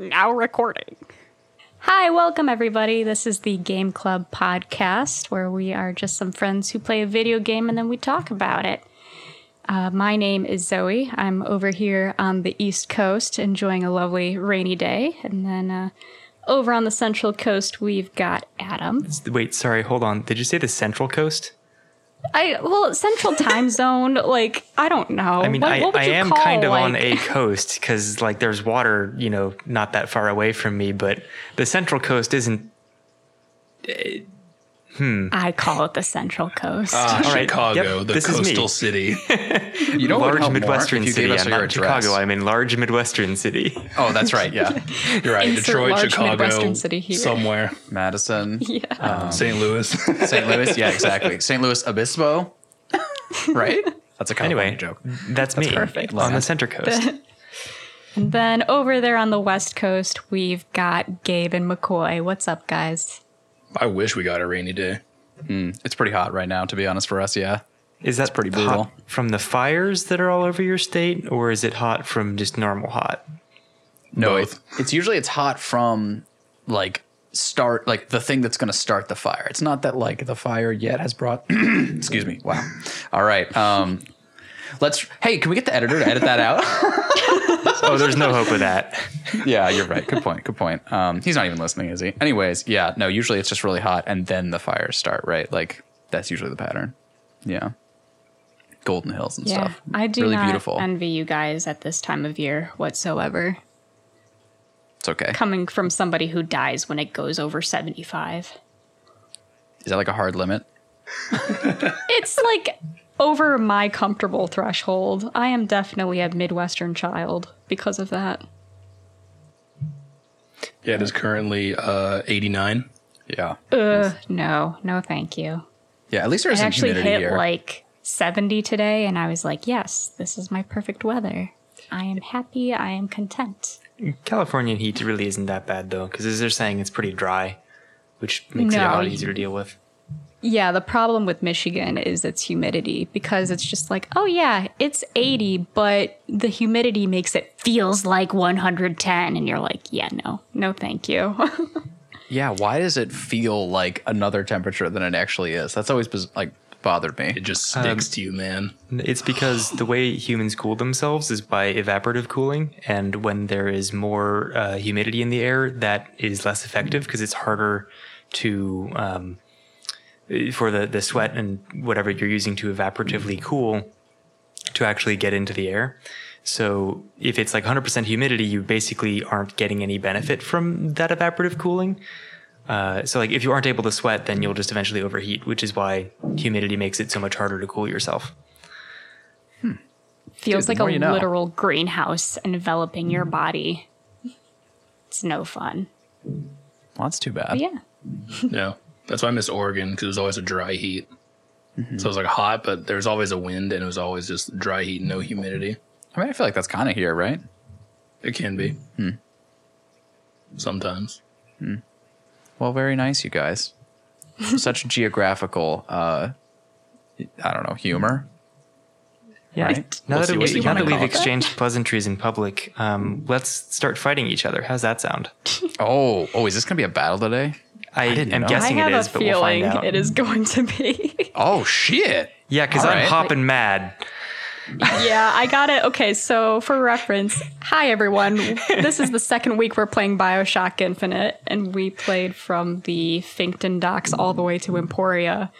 Now recording. Hi, welcome everybody. This is the Game Club podcast where we are just some friends who play a video game and then we talk about it. Uh, my name is Zoe. I'm over here on the East Coast enjoying a lovely rainy day. And then uh, over on the Central Coast, we've got Adam. Wait, sorry, hold on. Did you say the Central Coast? I well, Central Time Zone. Like I don't know. I mean, What- I, what I am call, kind of on a coast because like there's water, you know, not that far away from me, but the Central Coast isn't. Eh, I call it the Central Coast. Ah, All right, Chicago, yep, the this is coastal city. You know what large help Midwestern you city. I'm not. Chicago. I'm in large Midwestern city. Oh, that's right. Yeah, You're right. Insert Detroit, large Chicago, Midwestern city here. somewhere. Madison, yeah. um, St. Louis. St. Louis. Yeah, exactly. St. Louis Obispo. right. That's a California Anyway, joke. that's, me perfect. on the Center Coast. And then over there on the West Coast, we've got Gabe and McCoy. What's up, guys? I wish we got a rainy day. It's pretty hot right now, to be honest. For us, yeah. Is that pretty hot brutal. from the fires that are all over your state, or is it hot from just normal hot? No, it- it's usually it's hot from like start like the thing that's going to start the fire. It's not that like the fire yet has brought. excuse me. Wow. All right. Um, let's. Hey, can we get the editor to edit that out? Oh, there's no hope of that. yeah, you're right. Good point. Good point. Um, he's not even listening, is he? Anyways, yeah. No, usually it's just really hot and then the fires start. Right. Like that's usually the pattern. Yeah. Golden hills and Yeah, stuff. I do really not beautiful. envy you guys at this time of year whatsoever. it's okay. Coming from somebody who dies when it goes over 75. Is that like a hard limit? It's like over my comfortable threshold. I am definitely a Midwestern child because of that. Yeah, it is currently uh, 89. Yeah. Ugh, no, no, thank you. Yeah. At least there's I actually hit here. like 70 today, and I was like, yes, this is my perfect weather. I am happy. I am content. Californian heat really isn't that bad though, because as they're saying, it's pretty dry, which makes it a lot easier to deal with. Yeah, the problem with Michigan is its humidity because it's just like, oh yeah, it's 80, but the humidity makes it feels like 110 and you're like, yeah, no. No, thank you. Yeah, why does it feel like another temperature than it actually is? That's always like bothered me. It just sticks to you, man. It's because the way humans cool themselves is by evaporative cooling, and when there is more uh, humidity in the air, that is less effective because it's harder to um, for the the sweat and whatever you're using to evaporatively mm-hmm. cool to actually get into the air. So if it's like 100% humidity, you basically aren't getting any benefit from that evaporative cooling. Uh, so like if you aren't able to sweat, then you'll just eventually overheat, which is why humidity makes it so much harder to cool yourself. Hmm. Feels Dude, like a you know. literal greenhouse enveloping your mm-hmm. body. It's no fun. Well, that's too bad. But yeah. Yeah. That's why I miss Oregon because it was always a dry heat. Mm-hmm. So it was like hot, but there was always a wind and it was always just dry heat, no humidity. I mean, I feel like that's kind of here, right? It can be. Hmm. Sometimes. Well, very nice, you guys. Such geographical, uh, I don't know, humor. Yeah. Right. Now We'll that, we, now that we've exchanged pleasantries in public, um, let's start fighting each other. How's that sound? Oh, oh, is this gonna be a battle today? I, didn't am know. guessing I have it is, a but we'll feeling find out. it is going to be. Oh shit! Yeah, because All I'm right. hopping mad. yeah, I got it. Okay, so for reference, hi everyone. This is the second week we're playing Bioshock Infinite, and we played from the Finkton docks all the way to Emporia.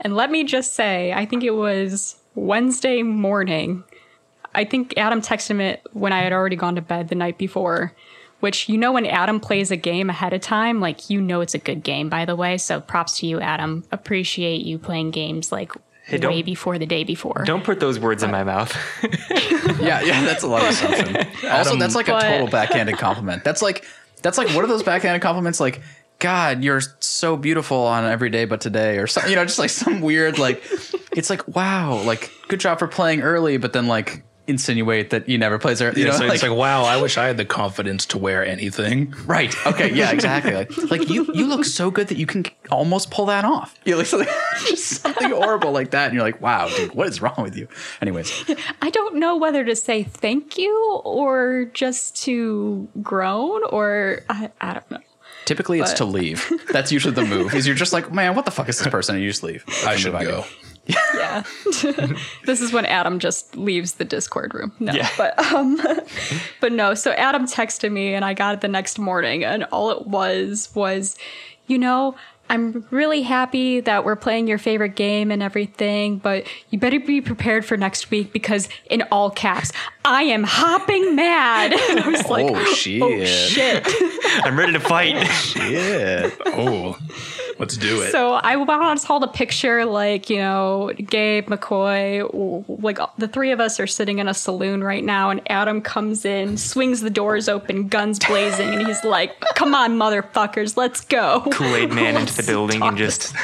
And let me just say, I think it was Wednesday morning. I think Adam texted me when I had already gone to bed the night before. Which you know when Adam plays a game ahead of time, like you know it's a good game, by the way. So props to you, Adam. Appreciate you playing games like Hey, way before the day before. Don't put those words in my mouth. Yeah, yeah, that's a lot of assumption. also, that's like a total backhanded compliment. That's like, that's like, what are those backhanded compliments? Like, God, you're so beautiful on every day but today, or something. You know, just like some weird like, it's like, wow, like, good job for playing early, but then like, insinuate that you never plays there. You You know, know, so like, it's like, wow, I wish I had the confidence to wear anything. right? Okay, yeah, exactly. Like, like you, you look so good that you can almost pull that off. You look something, just something horrible like that, and you're like, wow, dude, what is wrong with you? Anyways, I don't know whether to say thank you or just to groan or I, I don't know. typically it's to leave. That's usually the move. Is you're just like, man, what the fuck is this person? And you just leave. I should go. Yeah. this is when Adam just leaves the Discord room. No. Yeah. But um but no, so Adam texted me and I got it the next morning and all it was was, you know, I'm really happy that we're playing your favorite game and everything, but you better be prepared for next week because in all caps, I am hopping mad. And I was like, Oh, shit. oh shit. I'm ready to fight. Oh, yeah. Oh, let's do it. So I went on hold a picture, like, you know, Gabe, McCoy, like the three of us are sitting in a saloon right now, and Adam comes in, swings the doors open, guns blazing, and he's like, come on, motherfuckers, let's go. Kool Aid Man into the building and just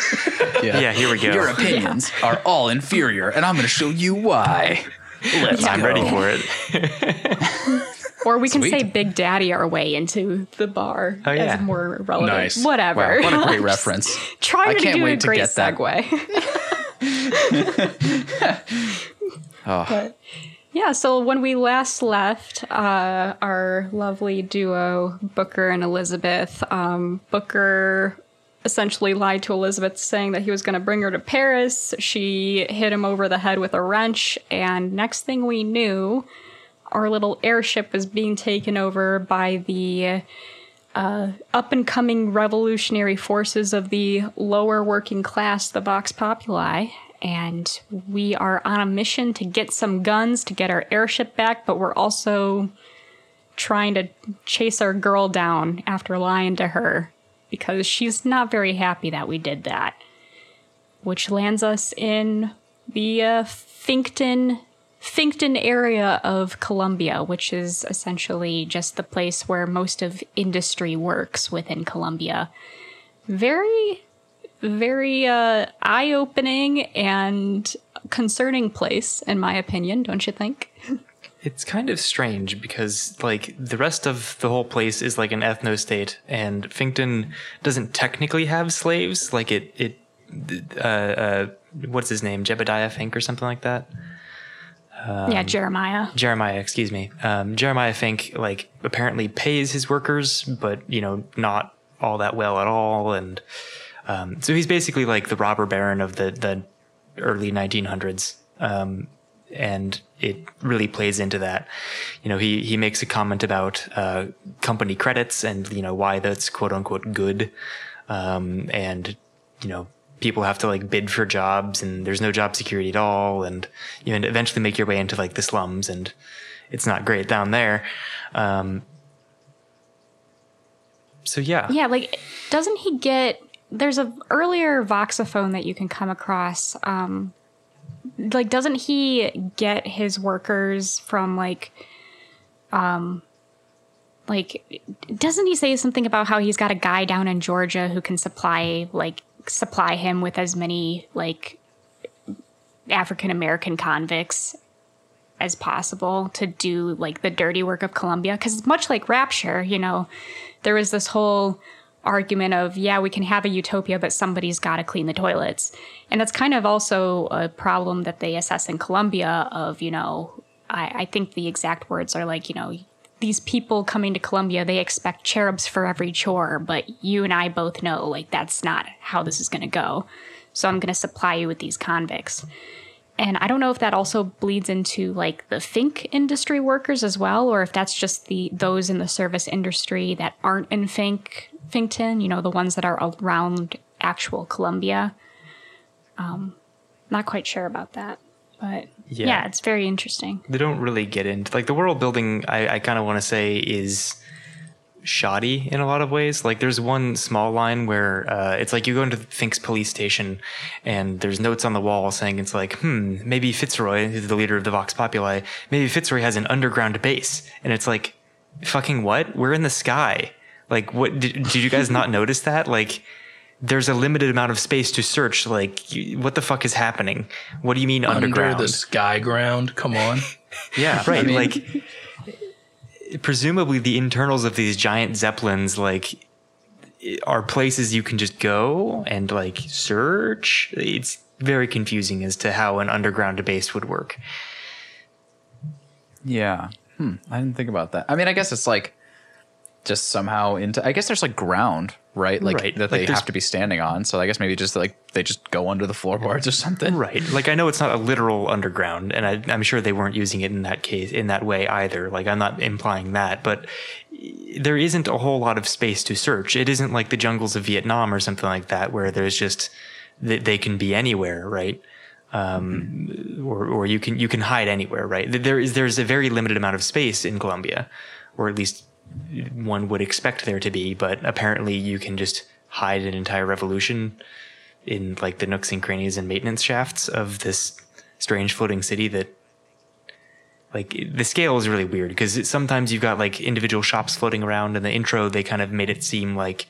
yeah, here we go. Your opinions are all inferior, and I'm going to show you why. Let's I'm go. ready for it. Or we can Sweet. say Big Daddy our way into the bar Oh, yeah. as more relevant. Nice. Whatever. Wow, what a great reference. Trying to can't do a wait to great get that. segue. Oh, But yeah, so when we last left, uh, our lovely duo, Booker and Elizabeth, um, Booker essentially lied to Elizabeth saying that he was going to bring her to Paris. She hit him over the head with a wrench, and next thing we knew, our little airship was being taken over by the uh, up and coming revolutionary forces of the lower working class, the Vox Populi. And we are on a mission to get some guns to get our airship back, but we're also trying to chase our girl down after lying to her because she's not very happy that we did that. Which lands us in the uh, Finkton Finkton area of Columbia, which is essentially just the place where most of industry works within Columbia. Very, very uh, eye opening and concerning place, in my opinion, don't you think? It's kind of strange because like the rest of the whole place is like an ethno state, and Finkton doesn't technically have slaves. Like it, it, uh, uh, what's his name, Jebediah Fink or something like that. yeah, Jeremiah. Jeremiah, excuse me. Um, Jeremiah Fink like apparently pays his workers, but you know not all that well at all, and um, so he's basically like the robber baron of the the early 1900s. Um, and it really plays into that. You know, he he makes a comment about uh, company credits and you know why that's quote unquote good, um, and you know people have to like bid for jobs and there's no job security at all, and you know, eventually make your way into like the slums and it's not great down there. Um, so yeah, Yeah, like doesn't he get there's a earlier voxophone that you can come across um like doesn't he get his workers from like um like doesn't he say something about how he's got a guy down in Georgia who can supply like supply him with as many like African American convicts as possible to do like the dirty work of Columbia because it's much like Rapture, you know, there was this whole argument of yeah we can have a utopia but somebody's got to clean the toilets. And that's kind of also a problem that they assess in columbia of you know I, I think the exact words are like you know these people coming to columbia they expect cherubs for every chore but you and i both know like that's not how this is going to go. So i'm going to supply you with these convicts. And I don't know if that also bleeds into like the Fink industry workers as well, or if that's just the those in the service industry that aren't in Fink Finkton, you know, the ones that are around actual Columbia. Um, not quite sure about that, but Yeah. yeah, it's very interesting. they don't really get into like the world building i, I kind of want to say is shoddy in a lot of ways like there's one small line where uh, it's like you go into fink's police station and there's notes on the wall saying it's like hmm maybe fitzroy who's the leader of the vox populi maybe fitzroy has an underground base and it's like fucking what we're in the sky like what did, did you guys not notice that like there's a limited amount of space to search like you- what the fuck is happening what do you mean underground Under the sky ground. Come on. Yeah, I right mean- like presumably the internals of these giant zeppelins like are places you can just go and like search it's very confusing as to how an underground base would work Yeah. Hmm. I didn't think about that. I mean, I guess it's like just somehow into. I guess there's like ground, right? Like Right. that Like they have to be standing on. So I guess maybe just like they just go under the floorboards or something. right like i know it's not a literal underground and I, i'm sure they weren't using it in that case in that way either like i'm not implying that but there isn't a whole lot of space to search it isn't like the jungles of vietnam or something like that where there's just they, they can be anywhere right um, or, or you can you can hide anywhere right there is there's a very limited amount of space in columbia or at least one would expect there to be but apparently you can just hide an entire revolution in like the nooks and crannies and maintenance shafts of this strange floating city that like the scale is really weird because sometimes you've got like individual shops floating around in the intro they kind of made it seem like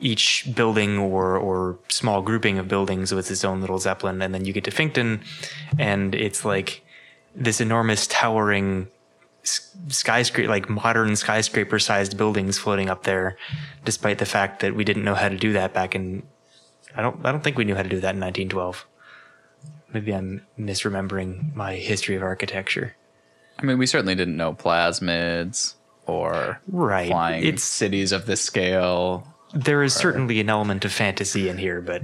each building or or small grouping of buildings with its own little zeppelin and then you get to Finkton and it's like this enormous towering skyscraper like modern skyscraper sized buildings floating up there despite the fact that we didn't know how to do that back in I don't I don't think we knew how to do that in 1912 maybe I'm misremembering my history of architecture I mean, we certainly didn't know plasmids or Right. flying It's- cities of this scale. there is certainly an element of fantasy in here but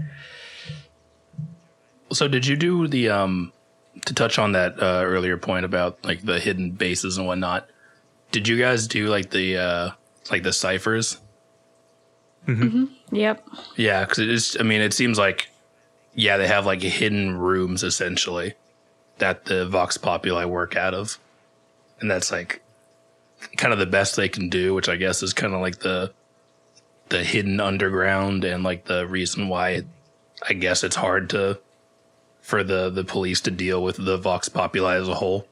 So did you do the um to touch on that uh, earlier point about like the hidden bases and whatnot? Did you guys do like the uh like the ciphers? Yep. Yeah, because it is. I mean, it seems like yeah, they have like hidden rooms essentially that the Vox Populi work out of, and that's like kind of the best they can do, which I guess is kind of like the the hidden underground and like the reason why it, I guess it's hard to for the the police to deal with the Vox Populi as a whole.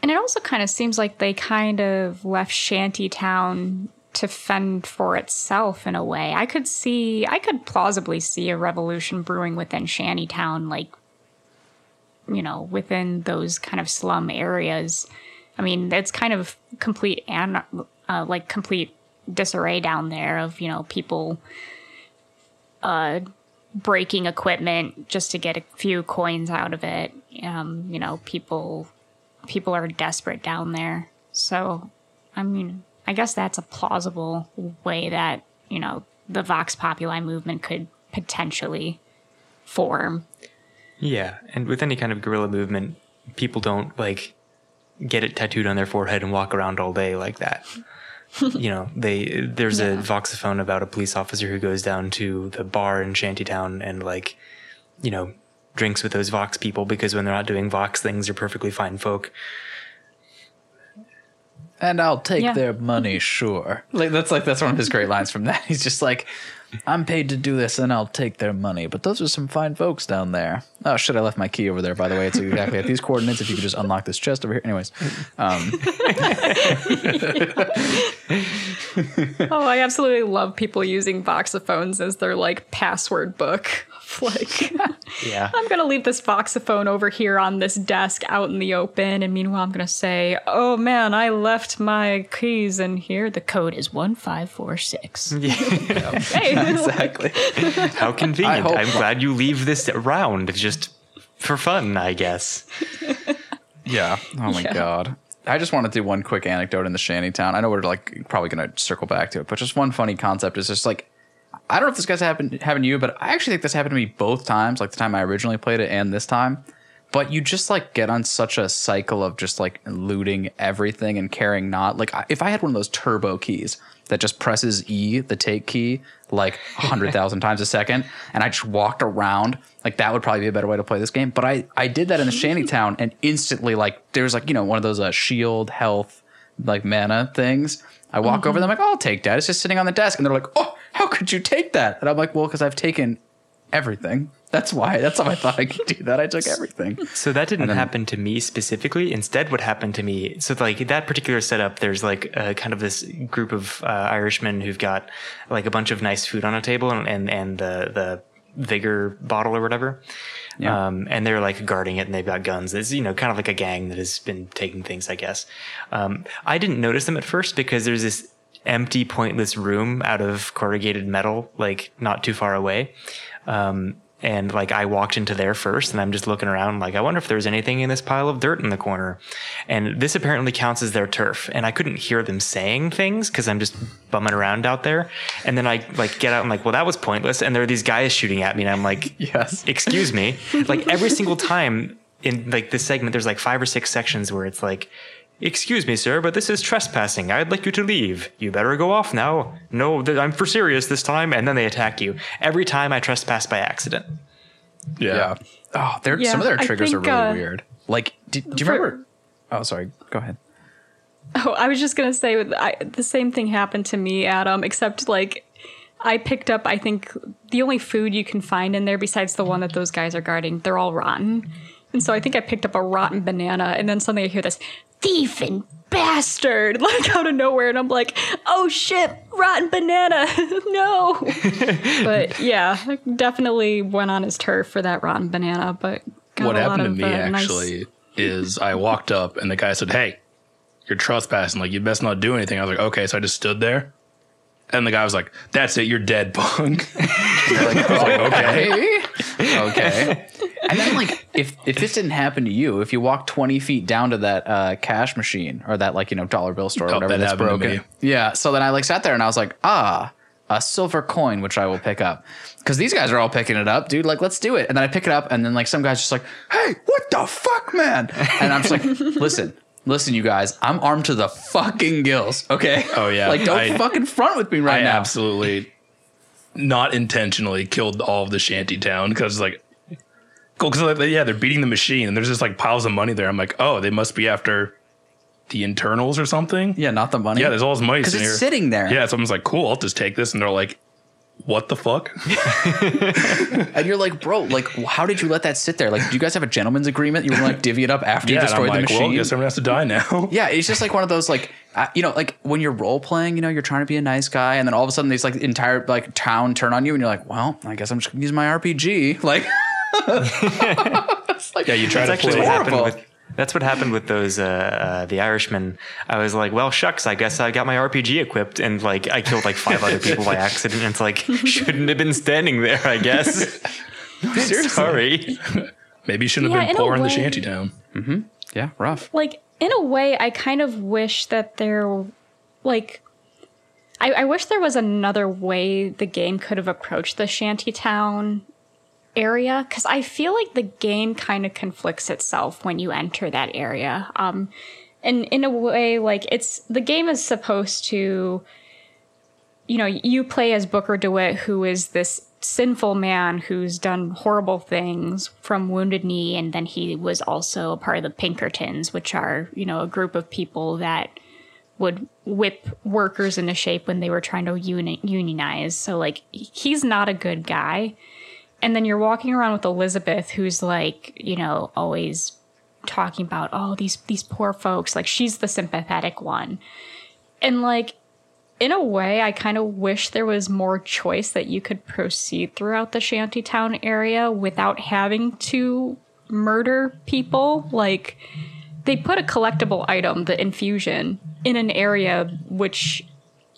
And it also kind of seems like they kind of left Shantytown to fend for itself in a way. I could see, I could plausibly see a revolution brewing within Shantytown, like, you know, within those kind of slum areas. I mean, it's kind of complete and uh, like complete disarray down there of you know people uh breaking equipment just to get a few coins out of it. Um you know people people are desperate down there. So i mean i guess that's a plausible way that you know the vox populi movement could potentially form. Yeah, and with any kind of guerrilla movement, people don't like get it tattooed on their forehead and walk around all day like that. You know, they there's a voxophone about a police officer who goes down to the bar in Shantytown and like, you know, drinks with those Vox people because when they're not doing Vox things, they're perfectly fine folk. And I'll take Yeah. their money, sure. Like that's like that's one of his great lines from that. He's just like, I'm paid to do this and I'll take their money. But those are some fine folks down there. Oh shit, I left my key over there, by the way. It's exactly at these coordinates. If you could just unlock this chest over here. Anyways. Um oh i absolutely love people using voxophones as their like password book like Yeah. I'm gonna leave this voxophone over here on this desk out in the open, and meanwhile I'm gonna say, "Oh man, I left my keys in here. The code is one five four six. Hey, exactly. How convenient. hope I'm not. glad you leave this around just for fun, I guess. Yeah. Oh my Yeah. god. I just want to do one quick anecdote in the shantytown. I know we're like probably gonna circle back to it, but just one funny concept is just like I don't know if this guy's happened happened to you, but I actually think this happened to me both times, like the time I originally played it and this time. But you just like get on such a cycle of just like looting everything and caring not. Like I- if I had one of those turbo keys that just presses E, the take key, like a hundred thousand times a second, and I just walked around, like that would probably be a better way to play this game. But I I did that in the shantytown, and instantly like there's like you know one of those uh, shield health like mana things. I walk over them like, oh, I'll take that. It's just sitting on the desk, and they're like, oh, how could you take that? And I'm like, well, because I've taken everything. That's why. That's how I thought I could do that. I took everything. So that didn't then- happen to me specifically. Instead, what happened to me, so like that particular setup, there's like uh, kind of this group of uh, Irishmen who've got like a bunch of nice food on a table, and and, and the the vigor bottle or whatever. Yeah. Um, and they're like guarding it and they've got guns. It's, you know, kind of like a gang that has been taking things, I guess. Um, I didn't notice them at first because there's this empty, pointless room out of corrugated metal, like not too far away. Um, and like I walked into there first and I'm just looking around like I wonder if there's anything in this pile of dirt in the corner. And this apparently counts as their turf. And I couldn't hear them saying things because I'm just bumming around out there. And then I like get out and like, well, that was pointless. And there are these guys shooting at me and I'm like, Yes. excuse me. Like every single time in like this segment, there's like five or six sections where it's like, Excuse me, sir, but this is trespassing. I'd like you to leave. You better go off now. No, th- I'm for serious this time. And then they attack you. Every time I trespass by accident. Yeah. Yeah. Oh, they're, Yeah, some of their I triggers are really uh, weird. Like, do, do you for- remember? Oh, sorry. Go ahead. Oh, I was just gonna say I, the same thing happened to me, Adam. Except like I picked up. I think the only food you can find in there besides the one that those guys are guarding, they're all rotten. And so I think I picked up a rotten banana, and then suddenly I hear this thief and bastard like out of nowhere, and I'm like, oh shit, rotten banana, no. but yeah, definitely went on his turf for that rotten banana. But got what a lot happened to of, me uh, nice- actually is I walked up and the guy said, "Hey, you're trespassing. Like you best not do anything." I was like, "Okay," so I just stood there, and the guy was like, "That's it. You're dead, punk." You're like, oh, okay. okay. And then, like, if if this didn't happen to you, if you walk twenty feet down to that uh, cash machine or that like you know dollar bill store or Oh, whatever that that's broken, yeah. So then I like sat there and I was like, ah, a silver coin, which I will pick up because these guys are all picking it up, dude. Like, let's do it. And then I pick it up, and then like some guys just like, hey, what the fuck, man? And I'm just like, listen. Listen, you guys, I'm armed to the fucking gills. Okay. Oh, yeah. Like, don't I- fucking front with me right I now. absolutely not intentionally killed all of the shanty town because like because like, yeah they're beating the machine and there's just like piles of money there i'm like oh they must be after the internals or something Yeah, not the money. yeah there's all this money because it's here sitting there. yeah someone's like cool i'll just take this and they're like what the fuck And you're like, bro, like, how did you let that sit there? Like, do you guys have a gentleman's agreement? You were like divvy it up after you yeah I'm destroyed the like machine. well guess everyone has to die now yeah, it's just like one of those like, uh, you know, like when you're role playing, you know, you're trying to be a nice guy, and then all of a sudden these like entire like town turn on you, and you're like, well, I guess I'm just gonna use my RPG. Like, like yeah you try That's to actually play what happened with. That's what happened with those uh, uh, the Irishmen. I was like, well, shucks, I guess I got my RPG equipped, and like I killed like five other people by accident. And it's like shouldn't have been standing there. I guess. seriously. Sorry. maybe you shouldn't Yeah, have been pouring poor in the way- shanty town Yeah, rough. like in a way i kind of wish that there like I, I wish there was another way the game could have approached the shantytown area because i feel like the game kind of conflicts itself when you enter that area. Um and in a way like it's the game is supposed to you know you play as booker dewitt who is this sinful man who's done horrible things from wounded knee and then he was also a part of the pinkertons which are you know a group of people that would whip workers into shape when they were trying to uni- unionize. So like he's not a good guy and then you're walking around with elizabeth who's like you know always talking about oh these these poor folks. Like she's the sympathetic one. And like in a way i kind of wish there was more choice that you could proceed throughout the shantytown area without having to murder people. Like they put a collectible item the infusion in an area which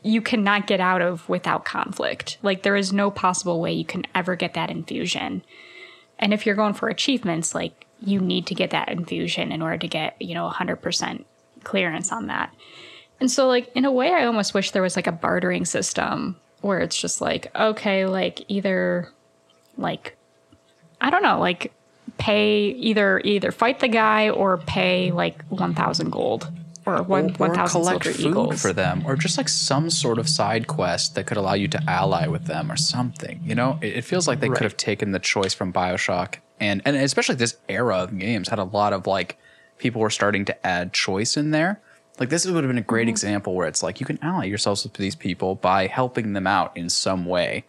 you cannot get out of without conflict. Like there is no possible way you can ever get that infusion. And if you're going for achievements, like you need to get that infusion in order to get, you know, 100% clearance on that. And so, like, in a way, I almost wish there was like a bartering system where it's just like, okay, like either, like, I don't know, like pay either either fight the guy or pay like 1,000 gold or one or 1,000 collect silver food eagles. for them, or just like some sort of side quest that could allow you to ally with them, or something. You know, it, it feels like they Right. could have taken the choice from Bioshock, and and especially this era of games had a lot of like people were starting to add choice in there. Like this would have been a Mm-hmm. great example where it's like you can ally yourselves with these people by helping them out in some way.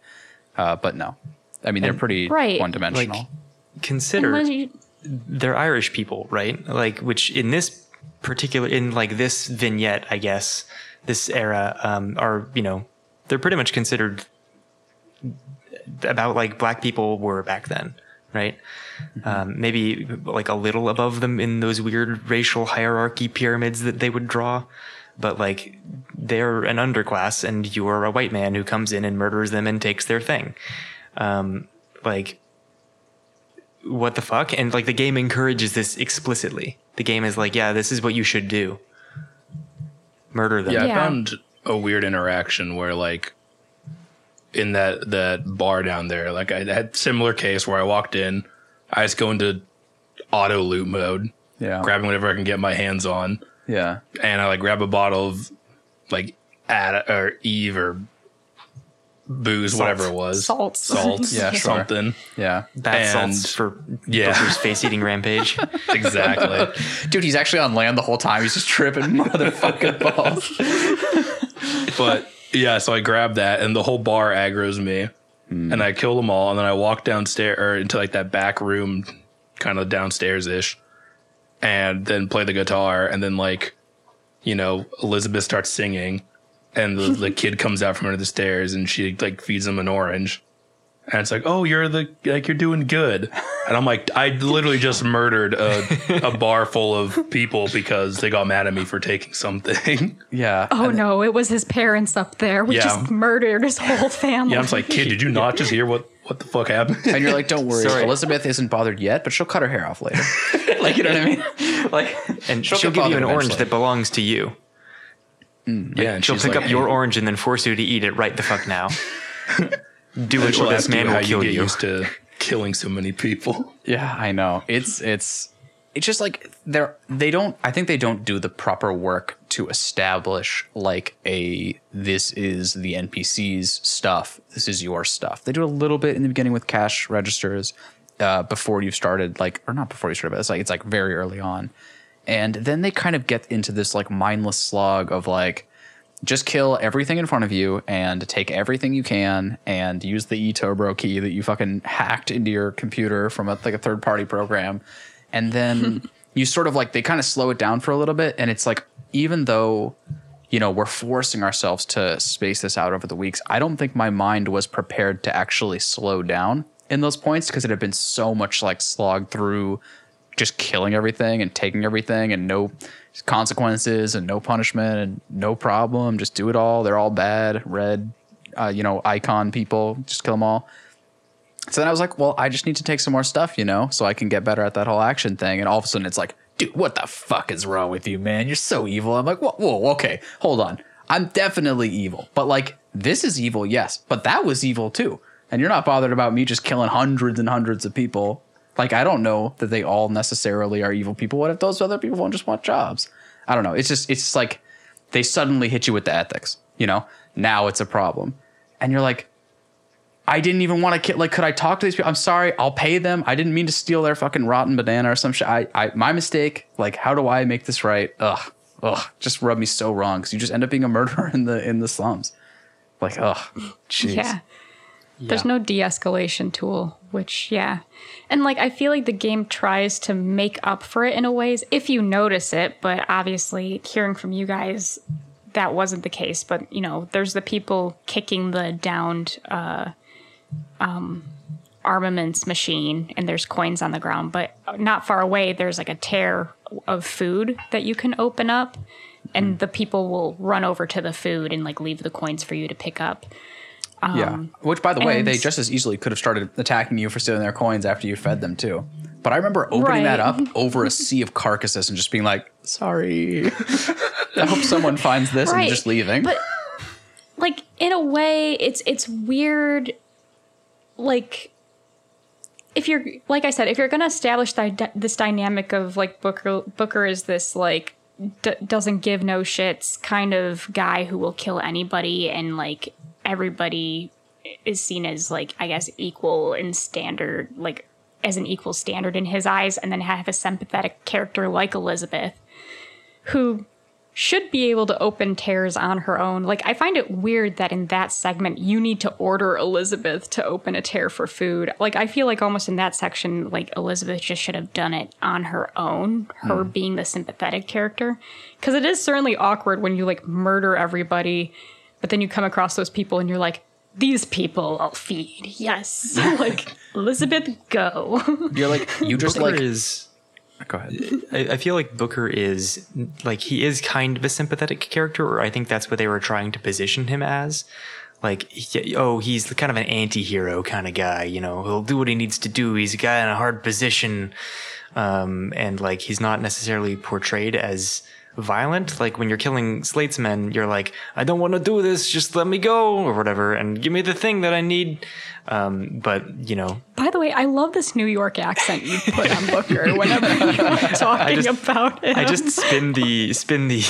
Uh, but no, I mean they're pretty Right. one dimensional. Like, consider you- they're Irish people, right? Like, which in this particular, in like this vignette, I guess, this era, um, are, you know, they're pretty much considered about like black people were back then, right? Um, maybe like a little above them in those weird racial hierarchy pyramids that they would draw, but like they're an underclass, and you are a white man who comes in and murders them and takes their thing. Um, like what the fuck? And like the game encourages this explicitly. The game is like, yeah, this is what you should do. Murder them. Yeah, I Yeah. found a weird interaction where like in that that bar down there, like I had similar case where I walked in, I just go into auto loot mode, Yeah. grabbing whatever I can get my hands on, Yeah. and I like grab a bottle of like Ad or Eve or booze, whatever it was, Salts. salts, Yeah, sure. something. Yeah. Bath And- salts for Yeah. Booker's face eating rampage. Exactly. Dude, he's actually on land the whole time. He's just tripping motherfucking balls. but yeah, so I grabbed that, and the whole bar aggroes me, hmm. and I kill them all, and then I walk downstairs or into like that back room, kind of downstairs ish, and then play the guitar, and then like, you know, Elizabeth starts singing, and the, the kid comes out from under the stairs, and she like feeds him an orange. And it's like, oh, you're the like you're doing good, and I'm like, I literally just murdered a, a bar full of people because they got mad at me for taking something. Yeah. Oh no, it was his parents up there. We Yeah. just murdered his whole family. Yeah, I'm just like, kid, did you not just hear what what the fuck happened? And you're like, don't worry, Sorry. Elizabeth isn't bothered yet, but she'll cut her hair off later. like, you know what I mean? Like, And She'll she'll, give you an bothered orange that belongs to you. Yeah, and She'll pick like, up your orange and then force you to eat it right the fuck now. Do it or this you man will kill get you. used to killing so many people. Yeah, I know. It's it's it's just like they're they don't I think they don't do the proper work to establish like a this is the NPC's stuff. This is your stuff. They do a little bit in the beginning with cash registers uh, before you've started like or not before you started, but it's like it's like very early on. And then they kind of get into this like mindless slog of like just kill everything in front of you and take everything you can and use the turbo key that you fucking hacked into your computer from a, like a third party program. And then you sort of like, they kind of slow it down for a little bit. And it's like, even though, you know, we're forcing ourselves to space this out over the weeks, I don't think my mind was prepared to actually slow down in those points because it had been so much like slogged through just killing everything and taking everything and no consequences and no punishment and no problem. Just do it all. They're all bad. Red, uh, you know, icon people. Just kill them all. So then I was like, well, I just need to take some more stuff, you know, so I can get better at that whole action thing. And all of a sudden it's like, dude, what the fuck is wrong with you, man? You're so evil. I'm like, whoa, whoa okay, hold on. I'm definitely evil. But like, this is evil, yes. But that was evil too. And you're not bothered about me just killing hundreds and hundreds of people. Like, I don't know that they all necessarily are evil people. What if those other people won't just want jobs? I don't know. It's just, it's just like they suddenly hit you with the ethics, you know? Now it's a problem. And you're like, I didn't even want to kill. Like, could I talk to these people? I'm sorry. I'll pay them. I didn't mean to steal their fucking rotten banana or some shit. I, I, my mistake. Like, how do I make this right? Ugh, ugh. Just rub me so wrong because you just end up being a murderer in the in the slums. Like, ugh, jeez. Yeah. There's no de escalation tool, which, yeah. And like, I feel like the game tries to make up for it in a ways if you notice it, but obviously, hearing from you guys, that wasn't the case. But, you know, there's the people kicking the downed uh, um, armaments machine, and there's coins on the ground. But not far away, there's like a tear of food that you can open up, and the people will run over to the food and like leave the coins for you to pick up. Yeah. Um, Which, by the way, they just as easily could have started attacking you for stealing their coins after you fed them too. But I remember opening that up over a sea of carcasses and just being like, "Sorry, I hope someone finds this and just leaving." But like in a way, it's it's weird. Like if you're like I said, if you're gonna establish dy- this dynamic of like Booker, Booker is this like d- doesn't give no shits kind of guy who will kill anybody, and like everybody is seen as like I guess equal in standard, like as an equal standard in his eyes, and then have a sympathetic character like Elizabeth, who should be able to open tears on her own. Like, I find it weird that in that segment, you need to order Elizabeth to open a tear for food. Like, I feel like almost in that section, like, Elizabeth just should have done it on her own, her hmm. being the sympathetic character. Because it is certainly awkward when you, like, murder everybody, but then you come across those people and you're like, these people I'll feed. Yes. like, Elizabeth, go. You're like you just Booker like is. go ahead. I, I feel like Booker is like he is kind of a sympathetic character, or I think that's what they were trying to position him as. Like, he- oh, he's kind of an anti-hero kind of guy. You know, he'll do what he needs to do. He's a guy in a hard position, um, and like he's not necessarily portrayed as violent. Like when you're killing Slate's men, you're like, I don't want to do this. Just let me go, or whatever, and give me the thing that I need. Um, but you know, By the way, I love this New York accent you put on Booker whenever you're talking just- about him. I just spin the spin the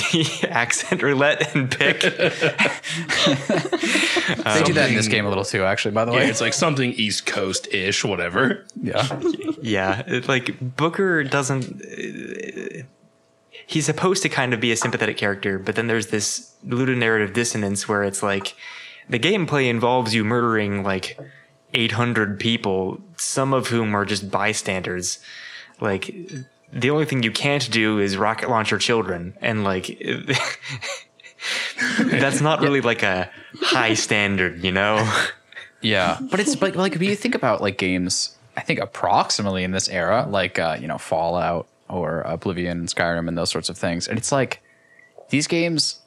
accent roulette and pick. They do that in this game a little too, actually. By the Yeah, way, it's like something East Coast ish, whatever. yeah. Yeah, it- like Booker doesn't. uh, He's supposed to kind of be a sympathetic character, but then there's this ludonarrative dissonance where it's like the gameplay involves you murdering like 800 people, some of whom are just bystanders. Like the only thing you can't do is rocket launch your children, and like that's not really like a high standard, you know. Yeah, but it's but like if you think about like games, I think approximately in this era, like uh, you know Fallout or Oblivion and Skyrim and those sorts of things, and it's like these games,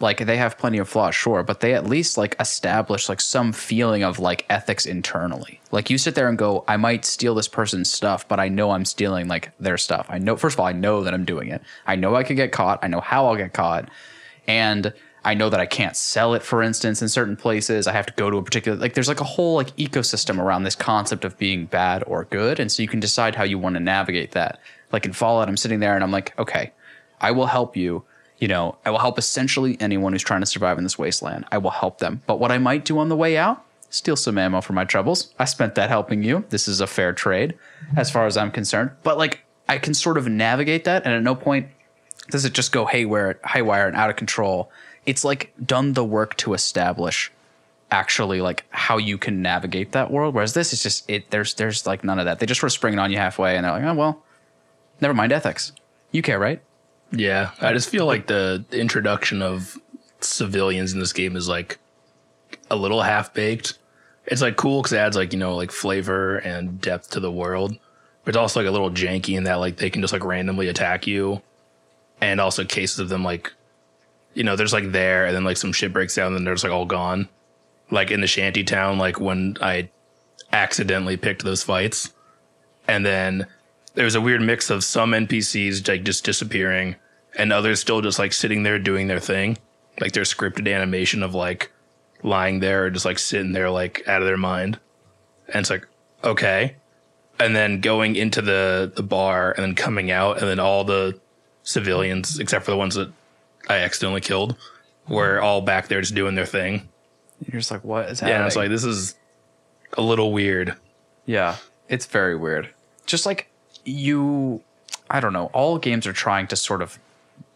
like they have plenty of flaws, sure, but they at least like establish like some feeling of like ethics internally. Like you sit there and go, I might steal this person's stuff, but I know I'm stealing like their stuff. I know first of all, I know that I'm doing it. I know I could get caught. I know how I'll get caught, and I know that I can't sell it, for instance, in certain places. I have to go to a particular like there's like a whole like ecosystem around this concept of being bad or good. And so you can decide how you want to navigate that. Like in Fallout, I'm sitting there and I'm like, okay, I will help you. You know, I will help essentially anyone who's trying to survive in this wasteland. I will help them. But what I might do on the way out, steal some ammo for my troubles. I spent that helping you. This is a fair trade as far as I'm concerned. But like I can sort of navigate that and at no point does it just go haywire, haywire and out of control. It's like done the work to establish actually like how you can navigate that world. Whereas this is just it. There's there's like none of that. They just sort of spring it on you halfway, and they're like, oh well, never mind ethics. You care, right? Yeah, I just feel like the introduction of civilians in this game is like a little half baked. It's like cool because it adds like you know like flavor and depth to the world, but it's also like a little janky in that like they can just like randomly attack you, and also cases of them like, you know, there's like there and then like some shit breaks down and then they're just like all gone, like in the shanty town like when I accidentally picked those fights, and then there was a weird mix of some NPCs like just disappearing and others still just like sitting there doing their thing. Like their scripted animation of like lying there or just like sitting there like out of their mind. And it's like, okay. And then going into the the bar and then coming out and then all the civilians, except for the ones that I accidentally killed, were all back there just doing their thing. You're just like, what is Yeah, happening? and it's like this is a little weird. Yeah, it's very weird. Just like you, I don't know. All games are trying to sort of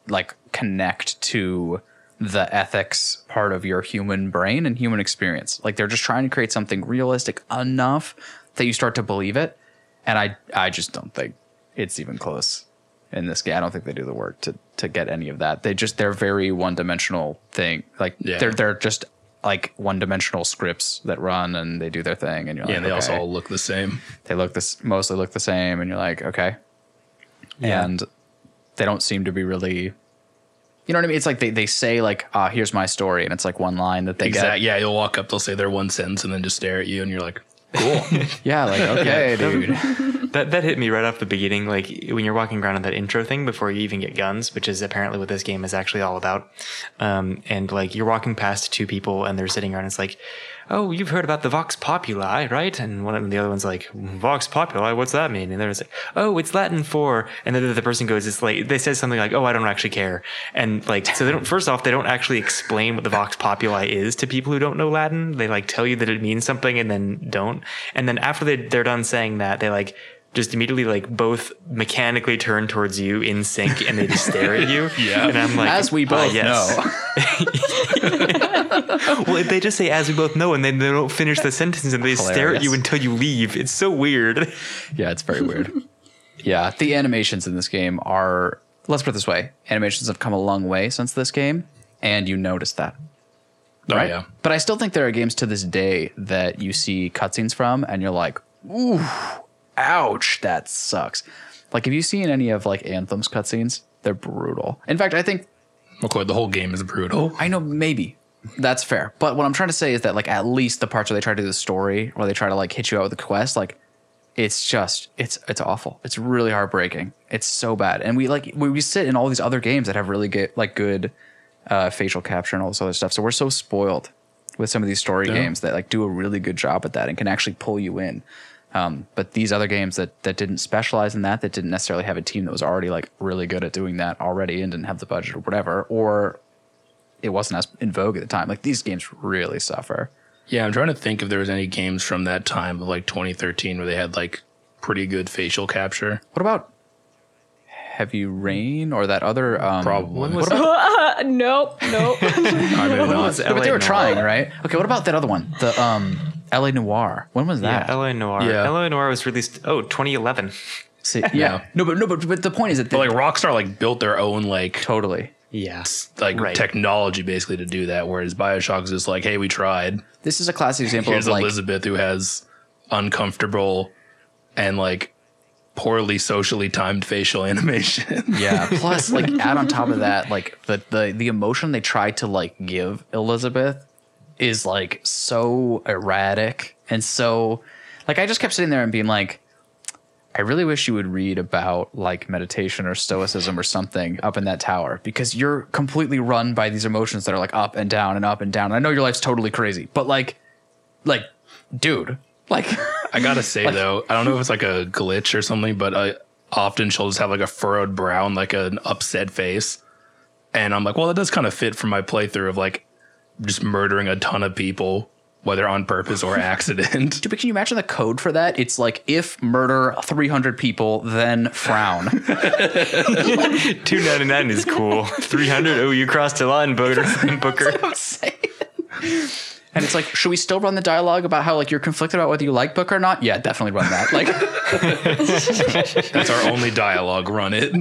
like connect to the ethics part of your human brain and human experience. Like they're just trying to create something realistic enough that you start to believe it. And I, I just don't think it's even close in this game. I don't think they do the work to to get any of that. They just they're very one dimensional thing. Like Yeah. they're they're just like one dimensional scripts that run and they do their thing and you're Yeah, like and they also all look the same. they look this mostly look the same and you're like okay Yeah. and they don't seem to be really you know what i mean it's like they, they say like ah here's my story and it's like one line that they Exactly. get Yeah, you'll walk up, they'll say their one sentence, and then just stare at you, and you're like, cool. yeah like okay dude That that hit me right off the beginning. Like when you're walking around on that intro thing before you even get guns, which is apparently what this game is actually all about. Um, and like you're walking past two people and they're sitting around. It's like, oh, you've heard about the Vox Populi, right? And one of the other one's like, Vox Populi, what's that mean? And they're like, oh, it's Latin for. And then the person goes, it's like they say something like, oh, I don't actually care. And like so they don't. First off, they don't actually explain what the Vox Populi is to people who don't know Latin. They like tell you that it means something and then don't. And then after they they're done saying that, they like just immediately like both mechanically turn towards you in sync and they just stare at you. Yeah. And I'm like, as we "Ah, both yes." know Well, if they just say as we both know and then they don't finish the sentence and they stare at you until you leave. It's so weird. yeah it's very weird yeah the animations in this game are let's put it this way animations have come a long way since this game and you notice that Oh, right? yeah. But I still think there are games to this day that you see cutscenes from, and you're like, ooh, ouch, that sucks. Like, have you seen any of like Anthem's cutscenes? They're brutal. In fact, I think Okay, the whole game is brutal. I know maybe that's fair, but what I'm trying to say is that like at least the parts where they try to do the story, or they try to like hit you out with a quest, like it's just it's it's awful. It's really heartbreaking. It's so bad, and we like we, we sit in all these other games that have really get like good uh, facial capture and all this other stuff. So we're so spoiled with some of these story Yeah. games that like do a really good job at that and can actually pull you in. Um, but these other games that that didn't specialize in that, that didn't necessarily have a team that was already like really good at doing that already and didn't have the budget or whatever, or it wasn't as in vogue at the time. Like these games really suffer. Yeah, I'm trying to think if there was any games from that time of like 2013 where they had like pretty good facial capture. What about Heavy Rain or that other? Um, Probably. When was Uh, nope, nope. I mean, No, but they were trying, right? Okay, what about that other one? The um, LA Noire. When was Yeah, that? LA Noire. Yeah. LA Noire was released, oh, 2011. See, yeah. Yeah. No, but no, but, but the point is that they, but like Rockstar like built their own like totally. Yeah. like Right. technology basically to do that, whereas Bioshock's just like, hey, we tried. This is a classic example Here's of like Elizabeth who has uncomfortable and like poorly socially timed facial animation. Yeah. Plus, like add on top of that, like the the the emotion they tried to like give Elizabeth is like so erratic and so like I just kept sitting there and being like, I really wish you would read about like meditation or stoicism or something up in that tower because you're completely run by these emotions that are like up and down and up and down. I know your life's totally crazy, but like, like, dude, like. I gotta say though, I don't know if it's like a glitch or something, but I often she'll just have like a furrowed brow and like an upset face. And I'm like, well, that does kind of fit for my playthrough of like just murdering a ton of people, whether on purpose or accident. Dude, but can you imagine the code for that? It's like if murder 300 people, then frown. 299 is cool. 300, oh, you crossed a line, Booker. Booker. I'm saying. And it's like, should we still run the dialogue about how like you're conflicted about whether you like Booker not? Yeah, definitely run that. Like, That's our only dialogue. Run it.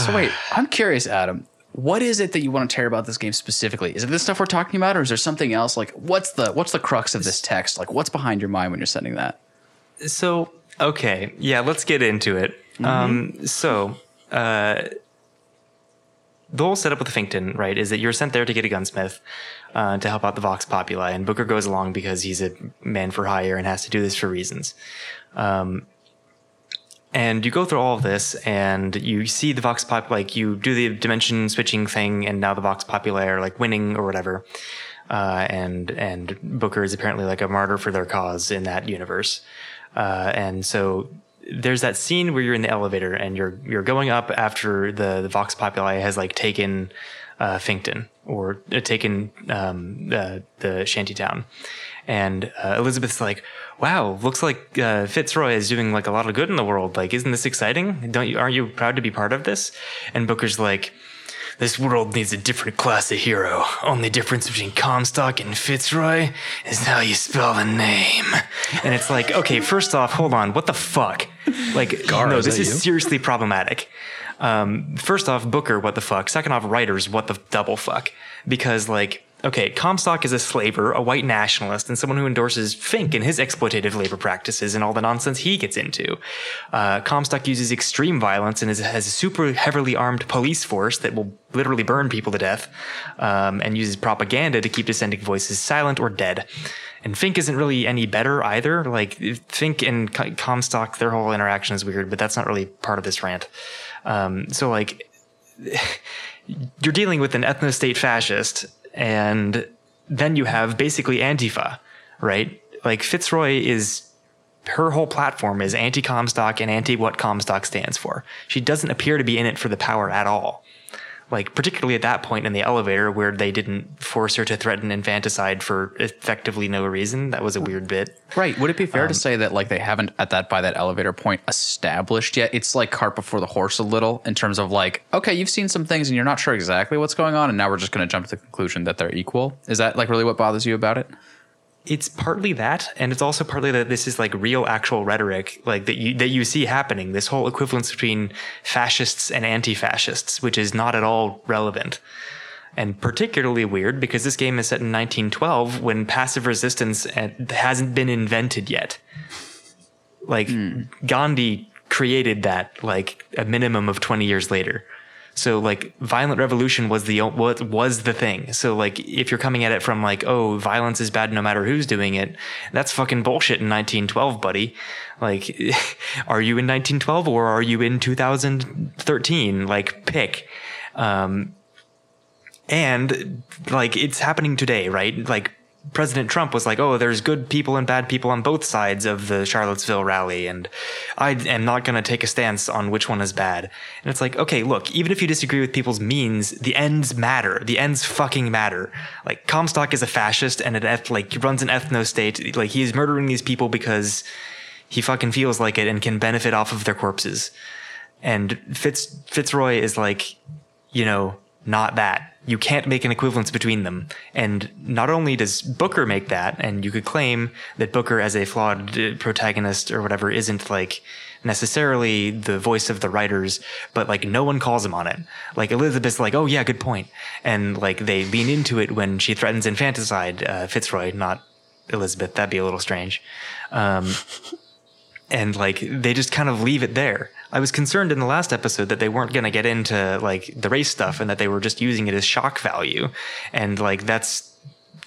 so wait, I'm curious, Adam. What is it that you want to tear about this game specifically? Is it this stuff we're talking about, or is there something else? Like, what's the what's the crux of this text? Like, what's behind your mind when you're sending that? So, okay. Yeah, let's get into it. Um, so, uh, the whole setup with the Finkton, right, is that you're sent there to get a gunsmith uh, to help out the Vox Populi, and Booker goes along because he's a man for hire and has to do this for reasons. Um, and you go through all of this, and you see the Vox Populi, like you do the dimension switching thing, and now the Vox Populi are like winning or whatever. Uh, and and Booker is apparently like a martyr for their cause in that universe. Uh, and so there's that scene where you're in the elevator and you're you're going up after the the Vox Populi has like taken uh, Finkton or uh, taken um, uh, the shantytown, and uh, Elizabeth's like, "Wow, looks like uh, Fitzroy is doing like a lot of good in the world. Like, isn't this exciting? Don't you aren't you proud to be part of this?" And Booker's like. This world needs a different class of hero. Only difference between Comstock and Fitzroy is how you spell the name. And it's like, okay, first off, hold on, what the fuck? Like, Gar, no, is this is you? seriously problematic. Um, first off, Booker, what the fuck? Second off, writers, what the double fuck? Because like, okay, Comstock is a slaver, a white nationalist, and someone who endorses Fink and his exploitative labor practices and all the nonsense he gets into. Uh, Comstock uses extreme violence and is, has a super heavily armed police force that will literally burn people to death, um, and uses propaganda to keep dissenting voices silent or dead. And Fink isn't really any better either. Like Fink and Comstock, their whole interaction is weird, but that's not really part of this rant. Um, so like, you're dealing with an ethno state fascist, and then you have basically Antifa, right? Like Fitzroy is her whole platform is anti Comstock and anti what Comstock stands for. She doesn't appear to be in it for the power at all. Like, particularly at that point in the elevator where they didn't force her to threaten infanticide for effectively no reason. That was a weird bit. Right. Would it be fair Um, to say that like they haven't at that by that elevator point established yet? It's like cart before the horse a little in terms of like, okay, you've seen some things and you're not sure exactly what's going on, and now we're just going to jump to the conclusion that they're equal. Is that like really what bothers you about it? It's partly that, and it's also partly that this is like real, actual rhetoric, like that you that you see happening. This whole equivalence between fascists and anti-fascists, which is not at all relevant. And particularly weird because this game is set in 1912 when passive resistance uh, hasn't been invented yet. Like Gandhi created that like a minimum of 20 years later. So like violent revolution was the what was the thing. So like if you're coming at it from like oh violence is bad no matter who's doing it, that's fucking bullshit in 1912, buddy. Like are you in 1912 or are you in 2013? Like pick. Um and like it's happening today, right? Like President Trump was like, "Oh, there's good people and bad people on both sides of the Charlottesville rally, and I am not going to take a stance on which one is bad." And it's like, okay, look, even if you disagree with people's means, the ends matter. The ends fucking matter. Like Comstock is a fascist and an eth- like he runs an ethno state. Like he's murdering these people because he fucking feels like it and can benefit off of their corpses. And Fitz Fitzroy is like, you know, not that. You can't make an equivalence between them. And not only does Booker make that, and you could claim that Booker as a flawed uh, protagonist or whatever isn't like necessarily the voice of the writers, but like no one calls him on it. Like Elizabeth's like, oh yeah, good point. And like they lean into it when she threatens infanticide, uh, Fitzroy, not Elizabeth. That'd be a little strange. Um, and like they just kind of leave it there. I was concerned in the last episode that they weren't going to get into like the race stuff and that they were just using it as shock value. And like that's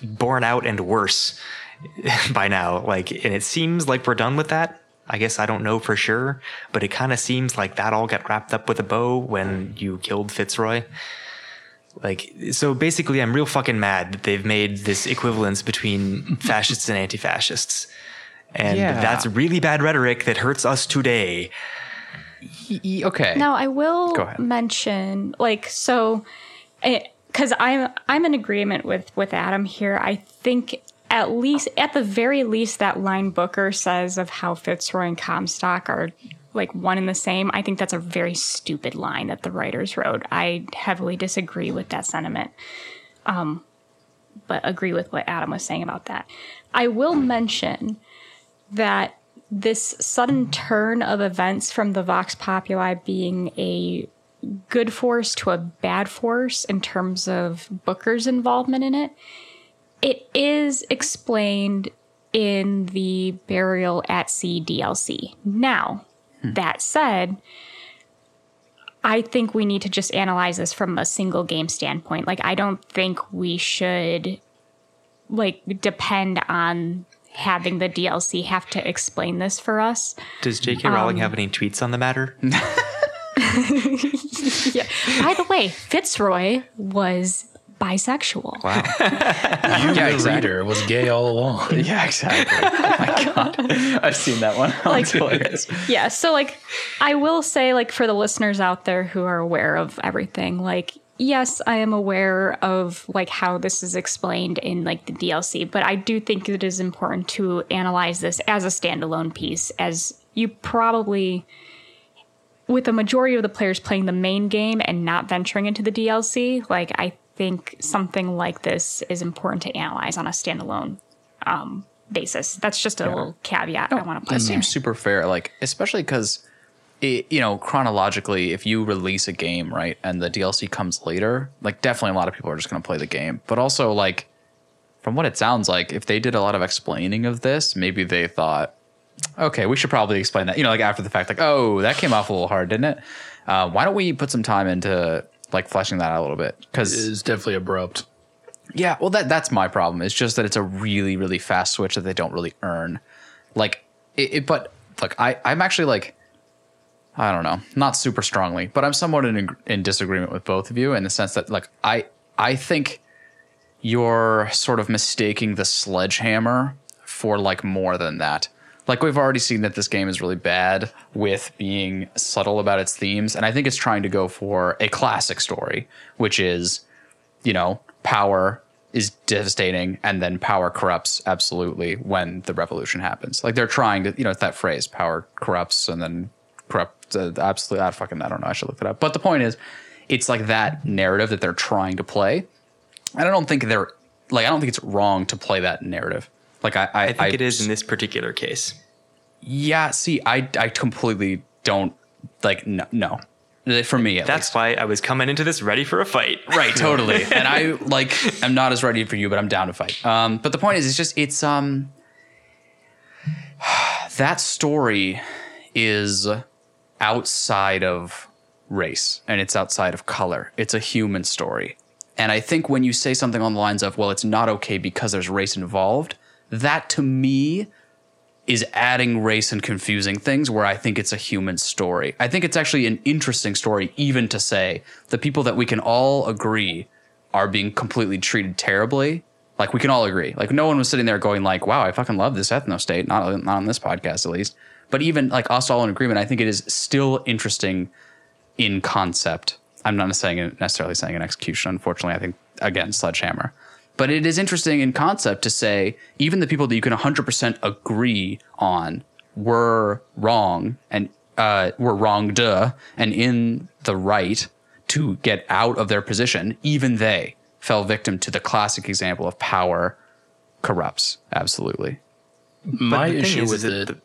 borne out and worse by now. Like, and it seems like we're done with that. I guess I don't know for sure, but it kind of seems like that all got wrapped up with a bow when you killed Fitzroy. Like, so basically, I'm real fucking mad that they've made this equivalence between fascists and anti fascists. And Yeah. that's really bad rhetoric that hurts us today. Y- okay. Now I will mention like so because I'm I'm in agreement with with Adam here. I think at least at the very least that line Booker says of how Fitzroy and Comstock are like one and the same. I think that's a very stupid line that the writers wrote. I heavily disagree with that sentiment. Um but agree with what Adam was saying about that. I will mention that this sudden turn of events from the Vox Populi being a good force to a bad force in terms of Booker's involvement in it, it is explained in the Burial at Sea DLC. Now, hmm. that said, I think we need to just analyze this from a single game standpoint. Like, I don't think we should like depend on having the DLC have to explain this for us. Does J.K. Rowling um, have any tweets on the matter? Yeah. By the way, Fitzroy was bisexual. Wow. You, Yeah, the exactly. reader, was gay all along. Yeah, exactly. oh my god, I've seen that one. Like- hilarious. Yeah, so like I will say like for the listeners out there who are aware of everything, like yes, I am aware of like how this is explained in like the DLC, but I do think it is important to analyze this as a standalone piece as you probably with a majority of the players playing the main game and not venturing into the DLC, like I think something like this is important to analyze on a standalone um, basis. That's just a little caveat I want to put That seems super fair. Like, especially because, you know, chronologically, if you release a game, right, and the DLC comes later, like, definitely a lot of people are just going to play the game. But also, like, from what it sounds like, if they did a lot of explaining of this, maybe they thought, okay, we should probably explain that. You know, like after the fact, like, oh, that came off a little hard, didn't it? Uh, why don't we put some time into like fleshing that out a little bit? Because It's definitely abrupt. yeah, well, that that's my problem. It's just that it's a really, really fast switch that they don't really earn. Like, it, it but look, I I'm actually like, I don't know, not super strongly, but I'm somewhat in in disagreement with both of you in the sense that like I I think you're sort of mistaking the sledgehammer for like more than that. Like we've already seen that this game is really bad with being subtle about its themes, and I think it's trying to go for a classic story, which is you know, power is devastating and then power corrupts absolutely when the revolution happens. Like they're trying to, you know, it's that phrase, power corrupts and then uh, absolutely. I fucking, I don't know. I should look it up. But the point is, it's like that narrative that they're trying to play. And I don't think they're like, I don't think it's wrong to play that narrative. Like I, I, I think it is in this particular case. yeah, see, I I completely don't like no no. For me, at That's least. why I was coming into this ready for a fight. right, totally. and I like I'm not as ready for you, but I'm down to fight. Um, but the point is, it's just it's um that story is outside of race and it's outside of color. It's a human story. And I think when you say something on the lines of, well, it's not okay because there's race involved, that to me is adding race and confusing things where I think it's a human story. I think it's actually an interesting story, even to say the people that we can all agree are being completely treated terribly. Like we can all agree. Like no one was sitting there going like, "Wow, I fucking love this ethno state." Not not on this podcast at least. But even like us all in agreement, I think it is still interesting in concept. I'm not saying necessarily saying an execution. Unfortunately, I think again sledgehammer. But it is interesting in concept to say even the people that you can 100% agree on were wrong and uh, were wronged and in the right to get out of their position. Even they fell victim to the classic example of power corrupts. Absolutely. my issue is, with it. that the-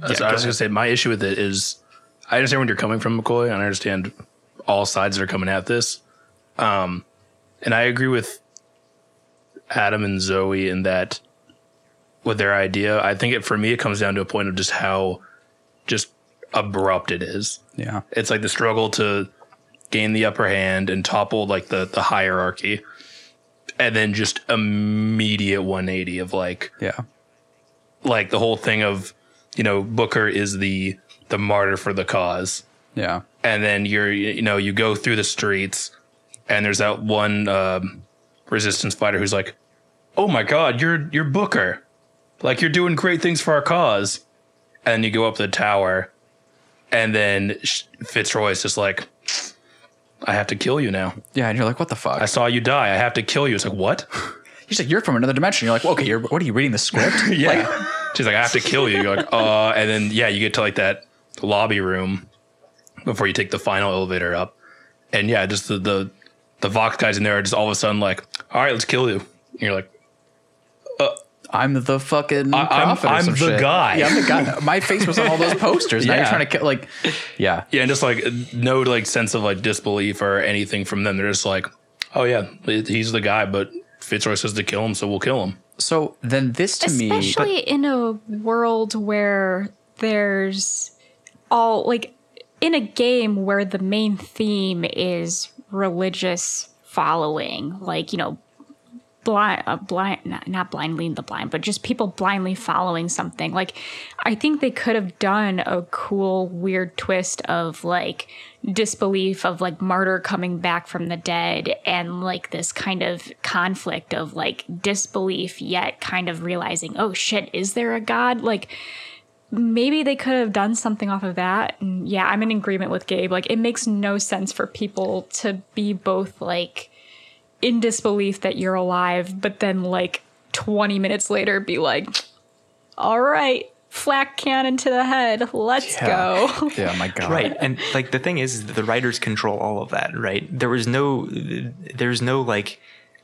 Yeah, so go I was gonna say my issue with it is I understand where you're coming from, McCoy, and I understand all sides that are coming at this. Um, and I agree with Adam and Zoe in that with their idea. I think it for me it comes down to a point of just how just abrupt it is. Yeah. It's like the struggle to gain the upper hand and topple like the the hierarchy, and then just immediate 180 of like Yeah. like the whole thing of you know Booker is the the martyr for the cause, Yeah. and then you're you know you go through the streets, and there's that one um, resistance fighter who's like, "Oh my God, you're you're Booker, like you're doing great things for our cause," and you go up the tower, and then Sh- Fitzroy's just like, "I have to kill you now. Yeah. And you're like, what the fuck? I saw you die. I have to kill you." It's like what? He's like, you're from another dimension. You're like, well, okay, you're, what are you reading the script? Yeah. She's like, I have to kill you. You're like, uh, and then yeah, you get to like that lobby room before you take the final elevator up. And yeah, just the the, the Vox guys in there are just all of a sudden like, all right, let's kill you. And you're like, I'm the fucking I- I'm- prophet I'm the shit. guy. Yeah, I'm the guy. My face was on all those posters. Now you're trying to kill, like, yeah. yeah, and just like no like sense of like disbelief or anything from them. They're just like, oh yeah, he's the guy, but Fitzroy says to kill him, so we'll kill him. So then this to me, Especially in a world where there's all like in a game where the main theme is religious following, like, you know, blind, uh, blind, not, not blind leading the blind, but just people blindly following something. Like, I think they could have done a cool, weird twist of like disbelief of like martyr coming back from the dead and like this kind of conflict of like disbelief, yet kind of realizing, oh shit, is there a God? Like, maybe they could have done something off of that. And yeah, I'm in agreement with Gabe. Like, it makes no sense for people to be both like in disbelief that you're alive, but then like 20 minutes later be like, all right, flak cannon to the head, let's go. yeah, my God. Right. And like the thing is, is the writers control all of that, right? There was no, there's no like,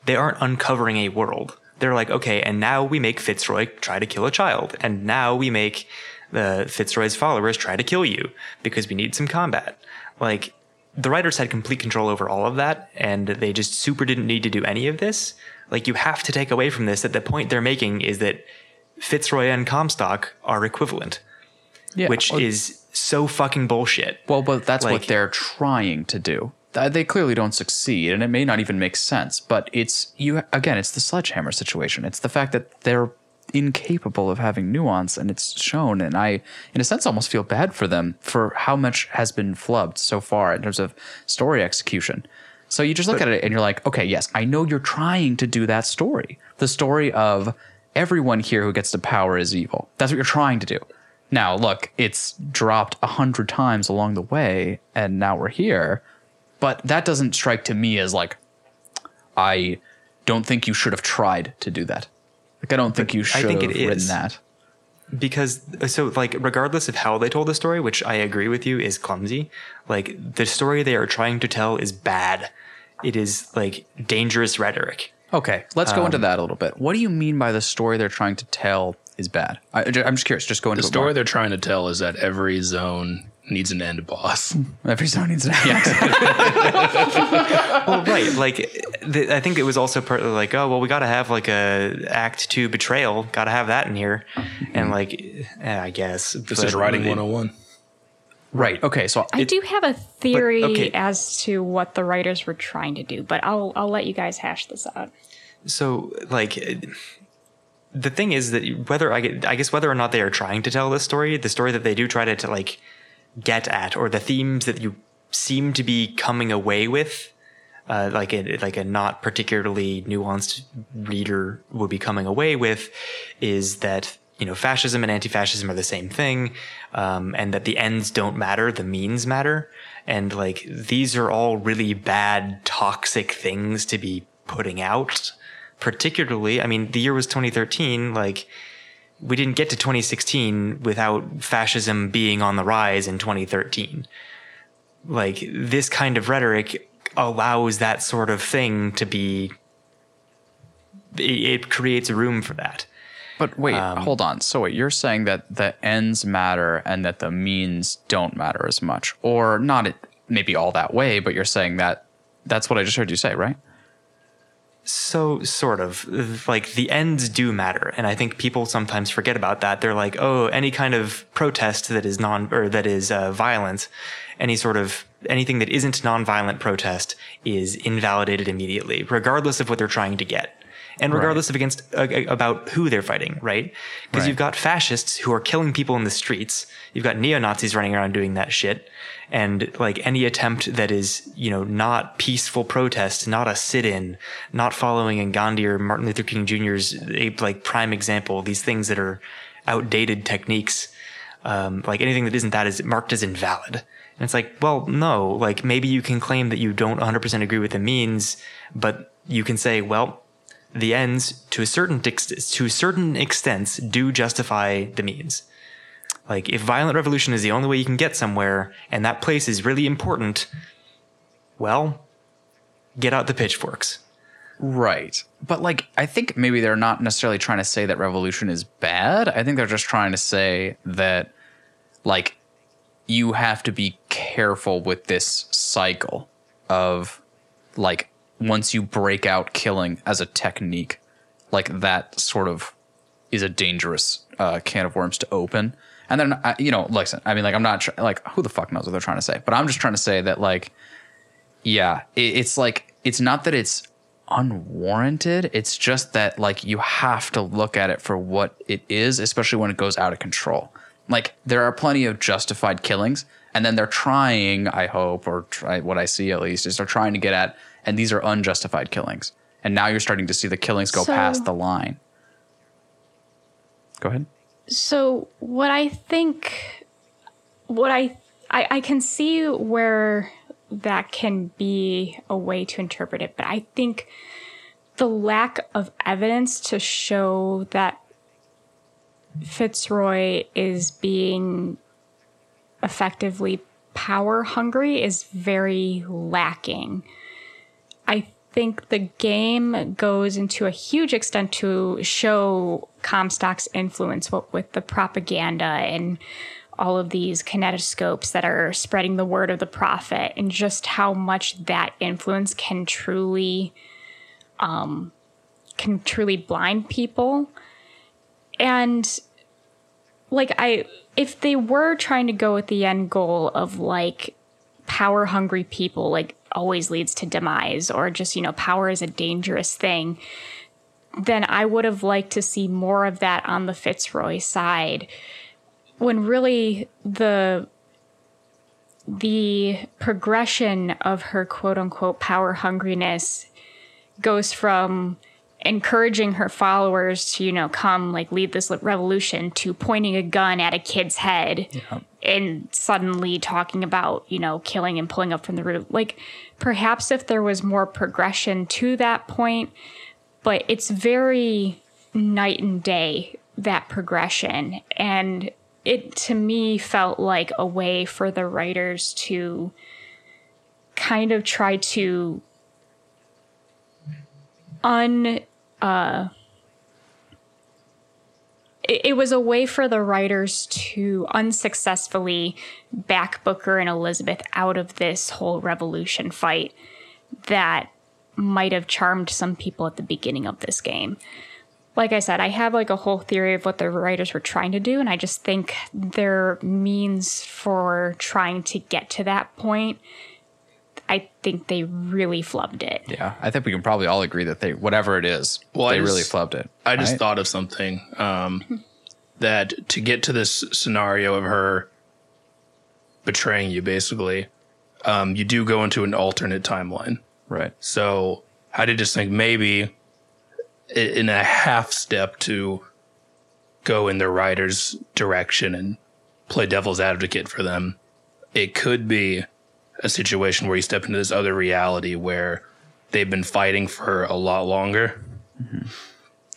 they aren't uncovering a world. They're like, okay, and now we make Fitzroy try to kill a child. And now we make the Fitzroy's followers try to kill you because we need some combat. Like, the writers had complete control over all of that, and they just super didn't need to do any of this. Like, you have to take away from this that the point they're making is that Fitzroy and Comstock are equivalent Yeah. which well, is so fucking bullshit. well, but that's what they're trying to do. They clearly don't succeed, and it may not even make sense. But it's you again. It's the sledgehammer situation. It's the fact that they're incapable of having nuance, and it's shown. And I, in a sense, almost feel bad for them for how much has been flubbed so far in terms of story execution. So you just look at it and you're like, okay, yes, I know you're trying to do that story. The story of everyone here who gets to power is evil. That's what you're trying to do. Now, look, it's dropped a hundred times along the way, and now we're here. But that doesn't strike to me as like, I don't think you should have tried to do that. Like, I don't think you should I should think have it written is. that. Because so like regardless of how they told the story, which I agree with you is clumsy, like the story they are trying to tell is bad. It is like dangerous rhetoric. Okay, let's go Um, into that a little bit. What do you mean by the story they're trying to tell is bad? I, am just curious. Just go into The it story more. they're trying to tell is that every zone needs an end boss. Every zone needs an yeah. well, right. Like, th- I think it was also partly like, oh, well, we got to have like a Act Two betrayal. Got to have that in here, and like, eh, I guess This but is writing 101. right. Okay. So I do have a theory okay. as to what the writers were trying to do, but I'll I'll let you guys hash this out. So, like, the thing is that whether I get, I guess whether or not they are trying to tell this story, the story that they do try to, to like get at, or the themes that you seem to be coming away with, uh, like a like a not particularly nuanced reader would be coming away with, is that you know fascism and anti-fascism are the same thing, um, and that the ends don't matter, the means matter, and like these are all really bad, toxic things to be putting out. Particularly, I mean, the year was 2013. Like, we didn't get to 2016 without fascism being on the rise in 2013 like this kind of rhetoric allows that sort of thing to be it, creates room for that But wait, um, hold on. So wait, you're saying that the ends matter and that the means don't matter as much, or not maybe all that way, but you're saying that that's what I just heard you say, right? So sort of like the ends do matter and i think people sometimes forget about that. They're like oh any kind of protest that is non or that is uh, violent any sort of anything that isn't nonviolent protest is invalidated immediately regardless of what they're trying to get and regardless of against uh, about who they're fighting right? Because Right. you've got fascists who are killing people in the streets. You've got neo-nazis running around doing that shit and like any attempt that is you know not peaceful protest not a sit-in not following in gandhi or martin luther king jr's like prime example these things that are outdated techniques um, like anything that isn't that is marked as invalid. And it's like well no like maybe you can claim that you don't 100% agree with the means but you can say well the ends to a certain ex- to certain extents do justify the means like if violent revolution is the only way you can get somewhere and that place is really important, well, get out the pitchforks. Right. But like I think maybe they're not necessarily trying to say that revolution is bad. I think they're just trying to say that like you have to be careful with this cycle of like once you break out killing as a technique, like that sort of is a dangerous uh, can of worms to open. And then, uh, you know, listen, I mean, like, I'm not tr- like, who the fuck knows what they're trying to say? But I'm just trying to say that, like, yeah, it, it's like, it's not that it's unwarranted. It's just that, like, you have to look at it for what it is, especially when it goes out of control. Like, there are plenty of justified killings, and then they're trying, I hope, or try, what I see at least, is they're trying to get at, and these are unjustified killings. And now you're starting to see the killings go So- past the line. Go ahead. So what I think, what I, I I can see where that can be a way to interpret it, but I think the lack of evidence to show that Fitzroy is being effectively power hungry is very lacking. I think the game goes into a huge extent to show Comstock's influence with the propaganda and all of these kinetoscopes that are spreading the word of the prophet and just how much that influence can truly um can truly blind people. And like i if they were trying to go with the end goal of like power hungry people like always leads to demise or just you know power is a dangerous thing then i would have liked to see more of that on the fitzroy side. When really the the progression of her quote unquote power hungriness goes from encouraging her followers to you know come like lead this revolution to pointing a gun at a kid's head and suddenly talking about you know killing and pulling up from the roof. Like perhaps if there was more progression to that point but it's very night and day that progression. And it to me felt like a way for the writers to kind of try to un uh it, it was a way for the writers to unsuccessfully back Booker and Elizabeth out of this whole revolution fight that might have charmed some people at the beginning of this game. Like I said, I have like a whole theory of what the writers were trying to do, and I just think their means for trying to get to that point, I think they really flubbed it. Yeah, I think we can probably all agree that they, whatever it is, Well, I they just- really flubbed it. I just right? thought of something um, that to get to this scenario of her betraying you, basically, um, you do go into an alternate timeline. right. So I did just think maybe in a half step to go in the writer's direction and play devil's advocate for them, it could be a situation where you step into this other reality where they've been fighting for a lot longer.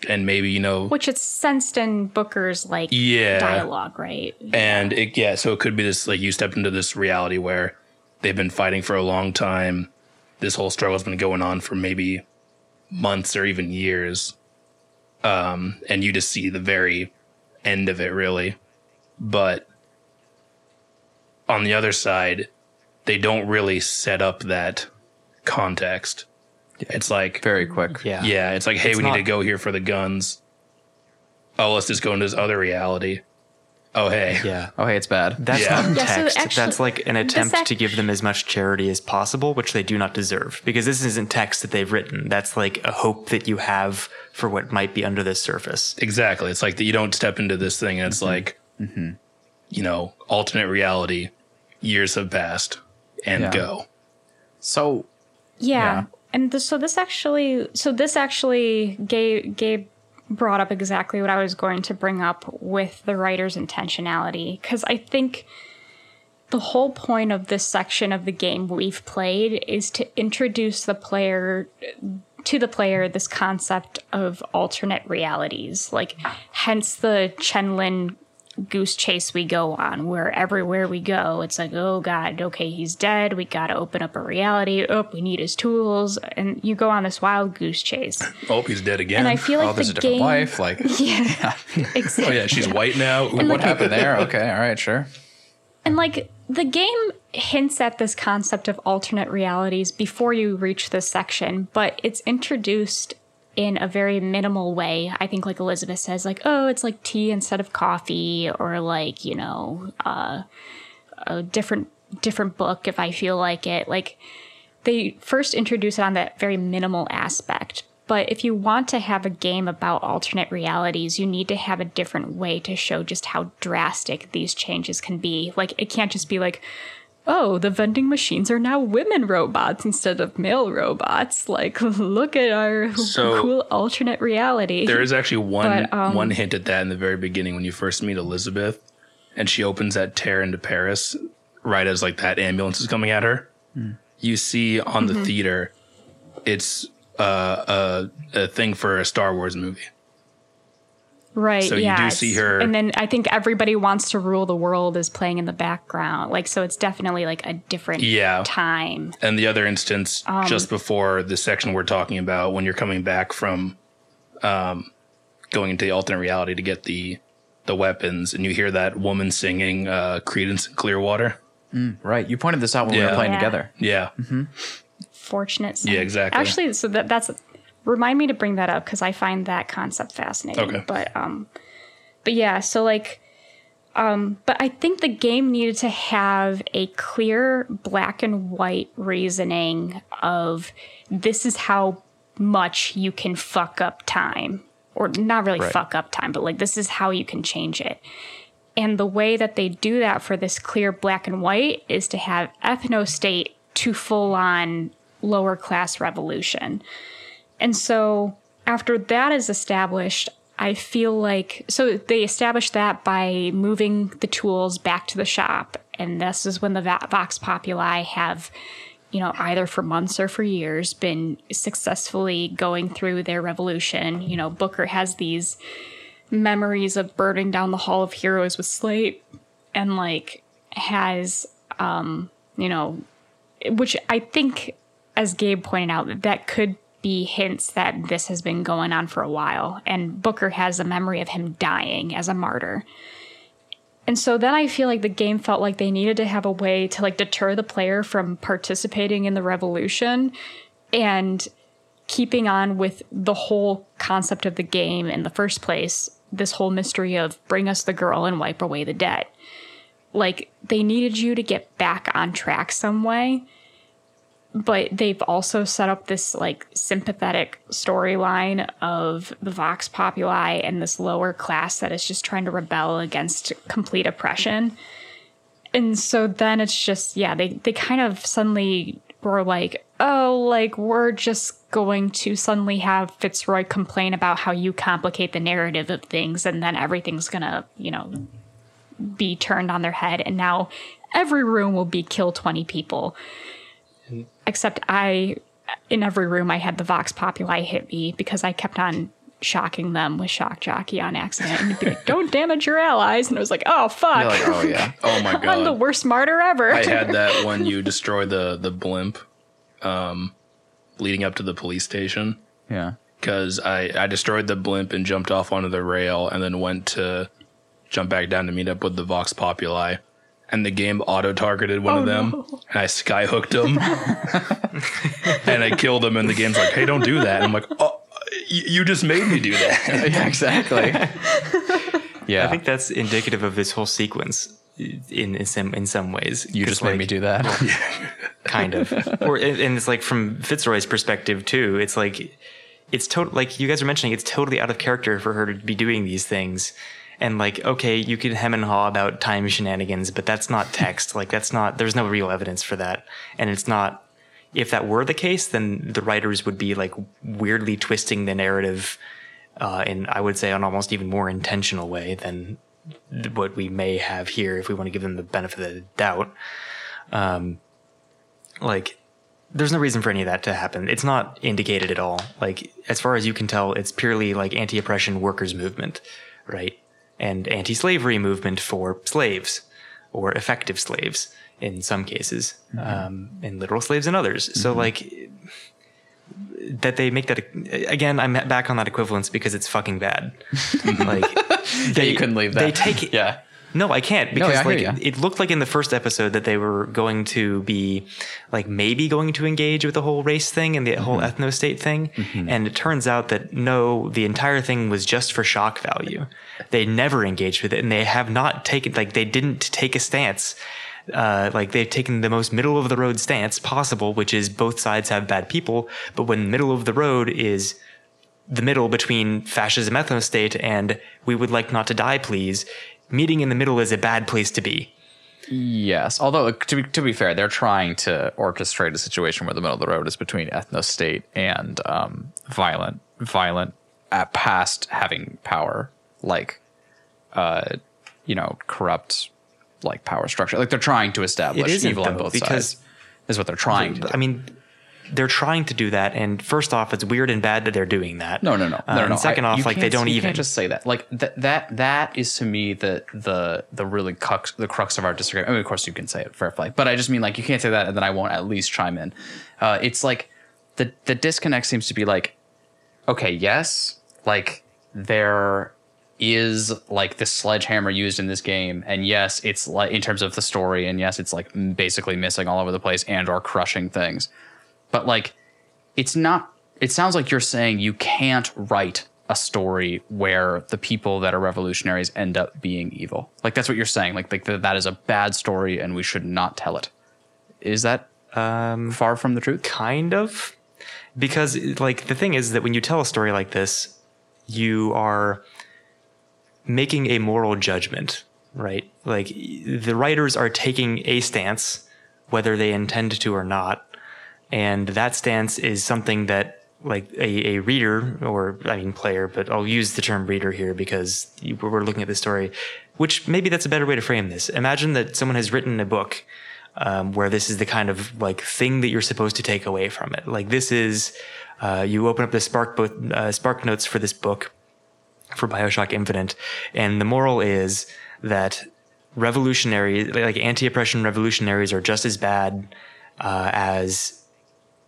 And maybe, you know, Which it's sensed in Booker's like Yeah. dialogue, right? and it yeah so it could be this like you step into this reality where they've been fighting for a long time this whole struggle's been going on for maybe months or even years um and you just see the very end of it really but on the other side they don't really set up that context it's like Very quick. Yeah. yeah it's like hey It's we not- need to go here for the guns oh let's just go into this other reality oh hey Yeah. Oh, hey, it's bad. That's Yeah. not Yeah, so text. actually- That's like an attempt act- to give them as much charity as possible, which they do not deserve. Because this isn't text that they've written. That's like a hope that you have for what might be under the surface. Exactly. It's like that you don't step into this thing and it's mm-hmm. like, mm-hmm. you know, alternate reality, years have passed and Yeah. go. So, Yeah. Yeah. And th- so this actually, so this actually, Gabe, Gabe brought up exactly what I was going to bring up with the writer's intentionality. Because I think the whole point of this section of the game we've played is to introduce the player to the player this concept of alternate realities like hence the Chen Lin goose chase we go on where everywhere we go it's like oh god okay he's dead we gotta open up a reality oh we need his tools and you go on this wild goose chase Oh, he's dead again. and i feel like oh, there's the a different game wife. Like, yeah exactly oh, yeah, she's white now. Ooh, what happened there? Okay, all right, sure. And like the game hints at this concept of alternate realities before you reach this section, but it's introduced in a very minimal way. I think like Elizabeth says like, "Oh, it's like tea instead of coffee," or like, you know, uh, a different different book if I feel like it. Like they first introduce it on that very minimal aspect. But if you want to have a game about alternate realities, you need to have a different way to show just how drastic these changes can be. Like, it can't just be like, oh, the vending machines are now women robots instead of male robots. Like, look at our So- cool alternate reality. There is actually one But, um, one hint at that in the very beginning when you first meet Elizabeth, and she opens that tear into Paris right as like that ambulance is coming at her. You see on Mm-hmm. the theater, it's uh, a a thing for a Star Wars movie. Right. So you yeah, do see her- and then I think everybody wants to rule the world is playing in the background. Like, so it's definitely like a different Yeah. time. And the other instance, Um, just before the section we're talking about, when you're coming back from um, going into the alternate reality to get the the weapons, and you hear that woman singing uh, "Creedence and Clearwater." Right. You pointed this out when we were playing Yeah. together. Yeah, Fortunate. Yeah, exactly. Actually, so that that's remind me to bring that up because I find that concept fascinating. Okay. But um, but yeah, so like. Um, but I think the game needed to have a clear black and white reasoning of this is how much you can fuck up time. Or not really Right. fuck up time, but like this is how you can change it. And the way that they do that for this clear black and white is to have ethnostate to full on lower class revolution. And so after that is established, I feel like so they established that by moving the tools back to the shop. And this is when the Vox Populi have, you know, either for months or for years been successfully going through their revolution. You know, Booker has these memories of burning down the Hall of Heroes with Slate and like has um, you know, which I think as Gabe pointed out that could be hints that this has been going on for a while. And Booker has a memory of him dying as a martyr. And so then I feel like the game felt like they needed to have a way to like deter the player from participating in the revolution and keeping on with the whole concept of the game in the first place. This whole mystery of bring us the girl and wipe away the debt. Like they needed you to get back on track some way but they've also set up this like sympathetic storyline of the vox populi and this lower class that is just trying to rebel against complete oppression. And so then it's just yeah they, they kind of suddenly were like oh like we're just going to suddenly have fitzroy complain about how you complicate the narrative of things and then everything's gonna you know be turned on their head and now every room will be kill 20 people except I, in every room, I had the Vox Populi hit me because I kept on shocking them with shock jockey on accident and be like, "Don't damage your allies," and I was like, "Oh fuck." Like, oh yeah. Oh my god. I'm the worst martyr ever. I had that when you destroy the the blimp, um, leading up to the police station. Yeah. Because I I destroyed the blimp and jumped off onto the rail, and then went to jump back down to meet up with the Vox Populi, and the game auto targeted one Oh, of them, no. and I sky hooked him, and I killed him, and the game's like, "Hey, don't do that." And I'm like, "Oh, you, you just made me do that." Yeah, exactly. yeah. I think that's indicative of this whole sequence in in some in some ways. You just made me do that. kind of or and it's like from fitzroy's perspective too it's like it's total like you guys are mentioning it's totally out of character for her to be doing these things and like okay you can hem and haw about time shenanigans but that's not text like that's not there's no real evidence for that and it's not if that were the case then the writers would be like weirdly twisting the narrative uh, in i would say an almost even more intentional way than what we may have here if we want to give them the benefit of the doubt um, like there's no reason for any of that to happen. It's not indicated at all. Like as far as you can tell, it's purely like anti-oppression workers movement, right? And anti-slavery movement for slaves or effective slaves in some cases, um, and literal slaves in others. So like that they make that again. I'm back on that equivalence because it's fucking bad. like yeah, you couldn't leave that. They take it. Yeah. No, I can't because yeah, I like ya. it looked like in the first episode that they were going to be like maybe going to engage with the whole race thing and the whole Mm-hmm. ethno state thing, and it turns out that no, the entire thing was just for shock value. They never engaged with it, and they have not taken like they didn't take a stance. Uh, like they've taken the most middle of the road stance possible, which is both sides have bad people, but when middle of the road is the middle between fascism ethno state and we would like not to die please meeting in the middle is a bad place to be Yes. Although to be, to be fair, they're trying to orchestrate a situation where the middle of the road is between ethno state and um, violent, violent at past having power, like, uh, you know, corrupt, like power structure. Like they're trying to establish evil on both because- sides. Is what they're trying to. do. i mean they're trying to do that and first off it's weird and bad that they're doing that No, no, no, Uh, no, no. second I- off like they don't you even can't just say that. Like that, that, that is to me the the the really crux, the crux of our disagreement. I mean, of course, you can say it, fair play, but I just mean like you can't say that, and then I won't at least chime in. Uh, it's like the the disconnect seems to be like, okay, yes, like there is like the sledgehammer used in this game, and yes, it's like in terms of the story, and yes, it's like basically missing all over the place and or crushing things, but like it's not it sounds like you're saying you can't write a story where the people that are revolutionaries end up being evil. Like that's what you're saying like, like that is a bad story and we should not tell it. Is that um, far from the truth? kind of. Because like the thing is that when you tell a story like this you are making a moral judgment right? Like the writers are taking a stance whether they intend to or not. And that stance is something that like a, a reader or i mean player but i'll use the term reader here because we're looking at the story which maybe that's a better way to frame this. Imagine that someone has written a book um, where this is the kind of like thing that you're supposed to take away from it. Like this is uh, you open up the spark book uh, spark notes for this book for bioshock infinite and the moral is that revolutionaries like anti-oppression revolutionaries are just as bad uh, as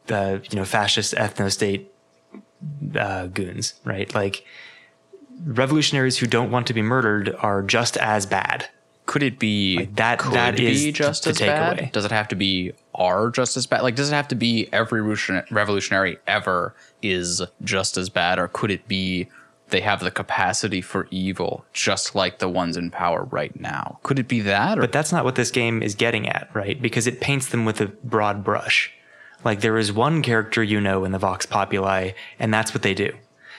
the you know fascist ethno state uh, goons, right? Like revolutionaries who don't want to be murdered are just as bad. Could it be Like, that- Could that is be just the as bad? takeaway. Does it have to be are just as bad? Like, does it have to be every revolutionary ever is just as bad, or could it be they have the capacity for evil, just like the ones in power right now? Could it be that? Or But that's not what this game is getting at, right? Because it paints them with a broad brush. Like there is one character you know in the Vox Populi, and that's what they do.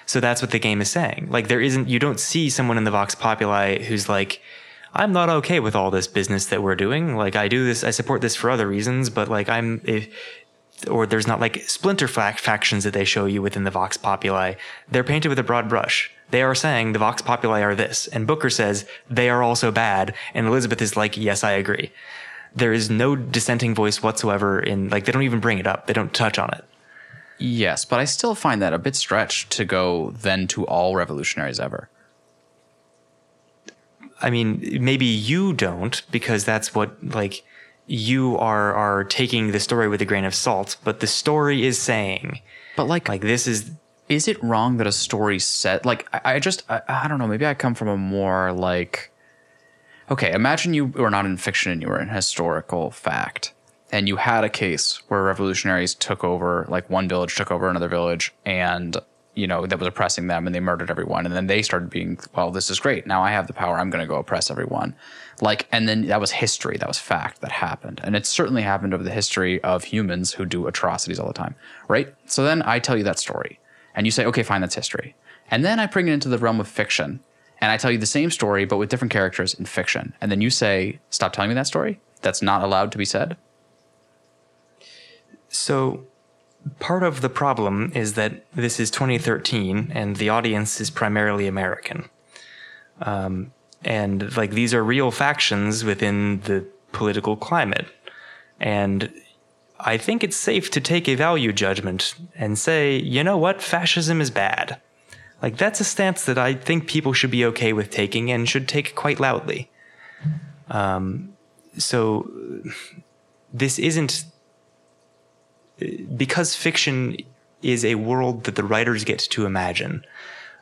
So that's what the game is saying. Like there isn't, you don't see someone in the Vox Populi who's like, I'm not okay with all this business that we're doing. Like I do this, I support this for other reasons, but like I'm, if, or there's not like splinter fac- factions that they show you within the Vox Populi. They're painted with a broad brush. They are saying the Vox Populi are this, and Booker says they are also bad, and Elizabeth is like, yes, I agree. There is no dissenting voice whatsoever in like they don't even bring it up. They don't touch on it. yes, but I still find that a bit stretched to go then to all revolutionaries ever. I mean, maybe you don't because that's what like you are are taking the story with a grain of salt, but the story is saying But like, like this is is it wrong that a story set like I, I just I, I don't know maybe I come from a more like okay imagine you were not in fiction and you were in historical fact and you had a case where revolutionaries took over like one village took over another village and you know that was oppressing them and they murdered everyone and then they started being well this is great now I have the power I'm going to go oppress everyone like and then that was history that was fact that happened and it certainly happened over the history of humans who do atrocities all the time right so then I tell you that story and you say, okay, fine, that's history. And then I bring it into the realm of fiction, and I tell you the same story, but with different characters in fiction. And then you say, stop telling me that story. That's not allowed to be said. So, part of the problem is that this is 2013 and the audience is primarily American. Um, and like these are real factions within the political climate. And I think it's safe to take a value judgment and say, you know what, fascism is bad. Like that's a stance that I think people should be okay with taking and should take quite loudly. Um, so this isn't because fiction is a world that the writers get to imagine.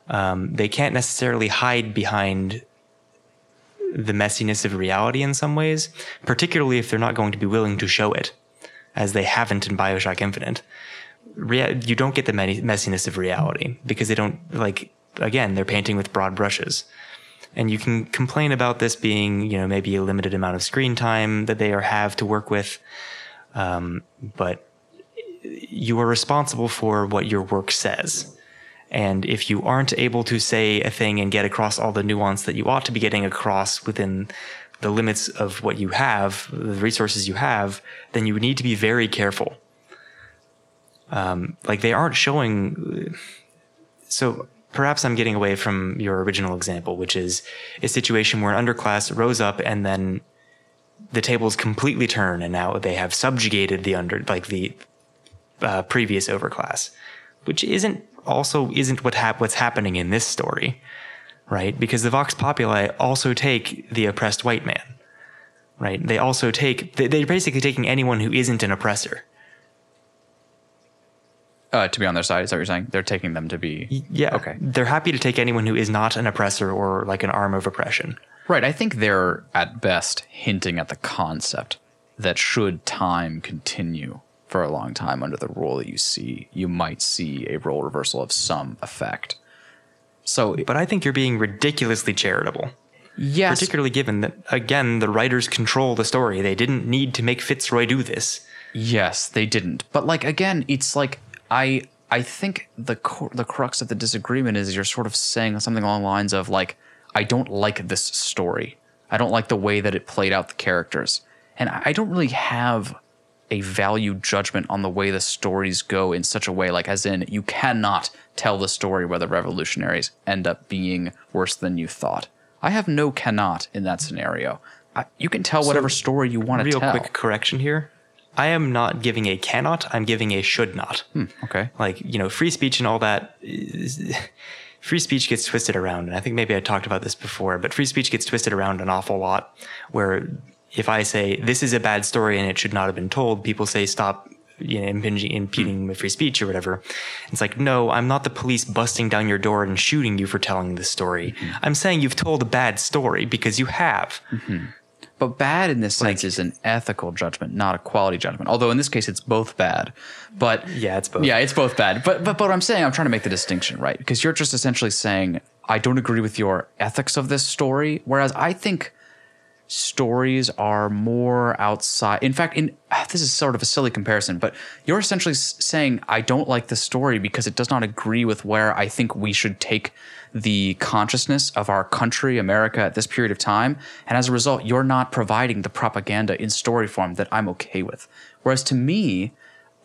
Um, they can't necessarily hide behind the messiness of reality in some ways, particularly if they're not going to be willing to show it, as they haven't in Bioshock Infinite. Rea- you don't get the me- messiness of reality because they don't like. Again, they're painting with broad brushes, and you can complain about this being, you know, maybe a limited amount of screen time that they are have to work with, um, but you are responsible for what your work says. And if you aren't able to say a thing and get across all the nuance that you ought to be getting across within the limits of what you have, the resources you have, then you need to be very careful. Um, like they aren't showing. So perhaps I'm getting away from your original example, which is a situation where an underclass rose up and then the tables completely turn and now they have subjugated the under, like the uh, previous overclass, which isn't also isn't what hap- what's happening in this story, right? Because the Vox Populi also take the oppressed white man, right? They also take they- they're basically taking anyone who isn't an oppressor. Uh, to be on their side, is that what you're saying? They're taking them to be. Yeah, Okay. They're happy to take anyone who is not an oppressor or like an arm of oppression. Right. I think they're at best hinting at the concept that should time continue for a long time under the rule that you see, you might see a role reversal of some effect. So, But I think you're being ridiculously charitable. yes, particularly given that again the writers control the story they didn't need to make fitzroy do this Yes, they didn't. But like again, it's like I I think the cor- the crux of the disagreement is you're sort of saying something along the lines of like I don't like this story. I don't like the way that it played out the characters. And I I don't really have a value judgment on the way the stories go in such a way like as in you cannot tell the story where the revolutionaries end up being worse than you thought. I have no cannot in that scenario. I, you can tell whatever story you want to tell. real quick correction here i am not giving a cannot i'm giving a should not hmm, Okay. like you know free speech and all that is, free speech gets twisted around and i think maybe i talked about this before but free speech gets twisted around an awful lot where if i say this is a bad story and it should not have been told people say stop you know, impinging, impeding hmm. free speech or whatever. It's like, no, I'm not the police busting down your door and shooting you for telling this story. Hmm. I'm saying you've told a bad story because you have. Hmm. But bad in this sense is an ethical judgment, not a quality judgment. Although in this case, it's both bad. But Yeah, it's both. Yeah, it's both bad. But but but what I'm saying, I'm trying to make the distinction, right? Because you're just essentially saying I don't agree with your ethics of this story, whereas I think stories are more outside. In fact, in this is sort of a silly comparison, but you're essentially saying I don't like the story because it does not agree with where I think we should take the consciousness of our country, America, at this period of time, and as a result, you're not providing the propaganda in story form that I'm okay with. Whereas to me,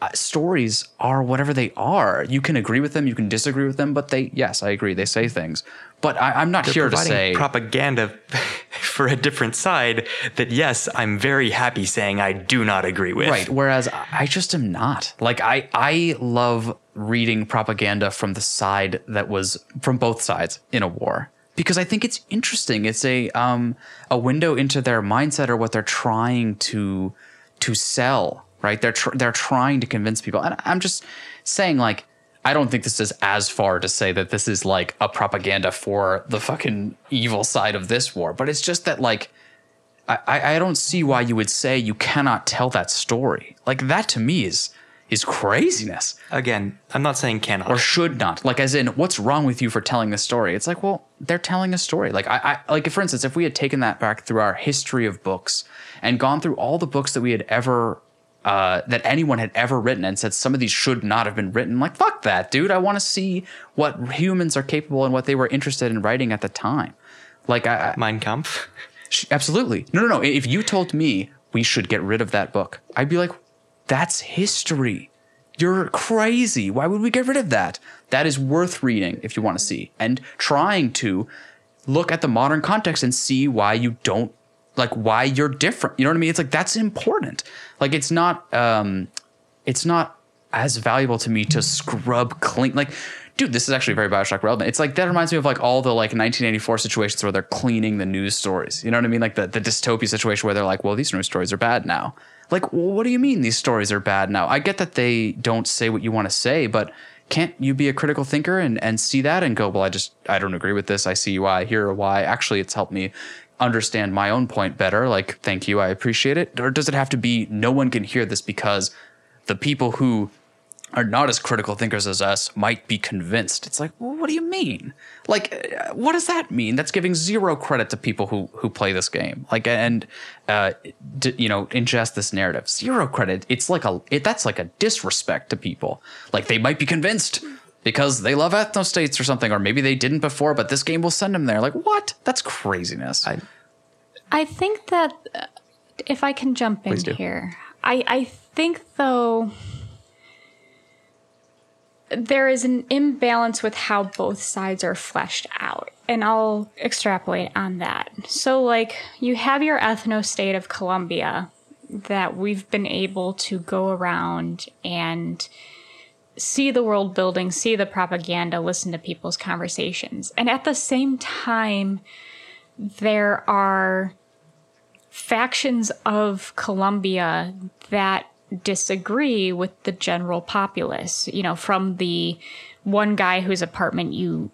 uh, stories are whatever they are. You can agree with them, you can disagree with them, but they, yes, I agree, they say things. But I, I'm not They're here to say propaganda for a different side that yes, I'm very happy saying I do not agree with. Right. Whereas I I just am not. Like I I love reading propaganda from the side that was from both sides in a war because I think it's interesting. It's a um a window into their mindset or what they're trying to to sell. Right. They're tr- they're trying to convince people, and I'm just saying like. I don't think this is as far to say that this is like a propaganda for the fucking evil side of this war, but it's just that like I, I don't see why you would say you cannot tell that story. Like that to me is is craziness. Again, I'm not saying cannot. Or should not. Like as in, what's wrong with you for telling this story? It's like, well, they're telling a story. Like I, I like for instance, if we had taken that back through our history of books and gone through all the books that we had ever uh, that anyone had ever written and said some of these should not have been written. Like, fuck that, dude. I want to see what humans are capable and what they were interested in writing at the time. Like, I, I, Mein Kampf. Absolutely. No, no, no. If you told me we should get rid of that book, I'd be like, that's history. You're crazy. Why would we get rid of that? That is worth reading if you want to see and trying to look at the modern context and see why you don't like why you're different. You know what I mean? It's like that's important. Like it's not um it's not as valuable to me to scrub clean like dude this is actually very bioshock relevant. It's like that reminds me of like all the like 1984 situations where they're cleaning the news stories. You know what i mean? Like the, the dystopia situation where they're like well these news stories are bad now. Like well, what do you mean these stories are bad now? I get that they don't say what you want to say but can't you be a critical thinker and, and see that and go well i just i don't agree with this. I see why here why. Actually it's helped me understand my own point better like thank you i appreciate it or does it have to be no one can hear this because the people who are not as critical thinkers as us might be convinced. It's like, well, what do you mean? Like, uh, what does that mean? That's giving zero credit to people who who play this game, like, and uh, d- you know, ingest this narrative. Zero credit. It's like a it, that's like a disrespect to people. Like they might be convinced because they love ethno states or something, or maybe they didn't before, but this game will send them there. Like, what? That's craziness. I, I think that uh, if I can jump in do. here, I, I think though there is an imbalance with how both sides are fleshed out. And I'll extrapolate on that. So, like, you have your ethno state of Columbia that we've been able to go around and see the world building, see the propaganda, listen to people's conversations. And at the same time, there are factions of Columbia that disagree with the general populace. You know, from the one guy whose apartment you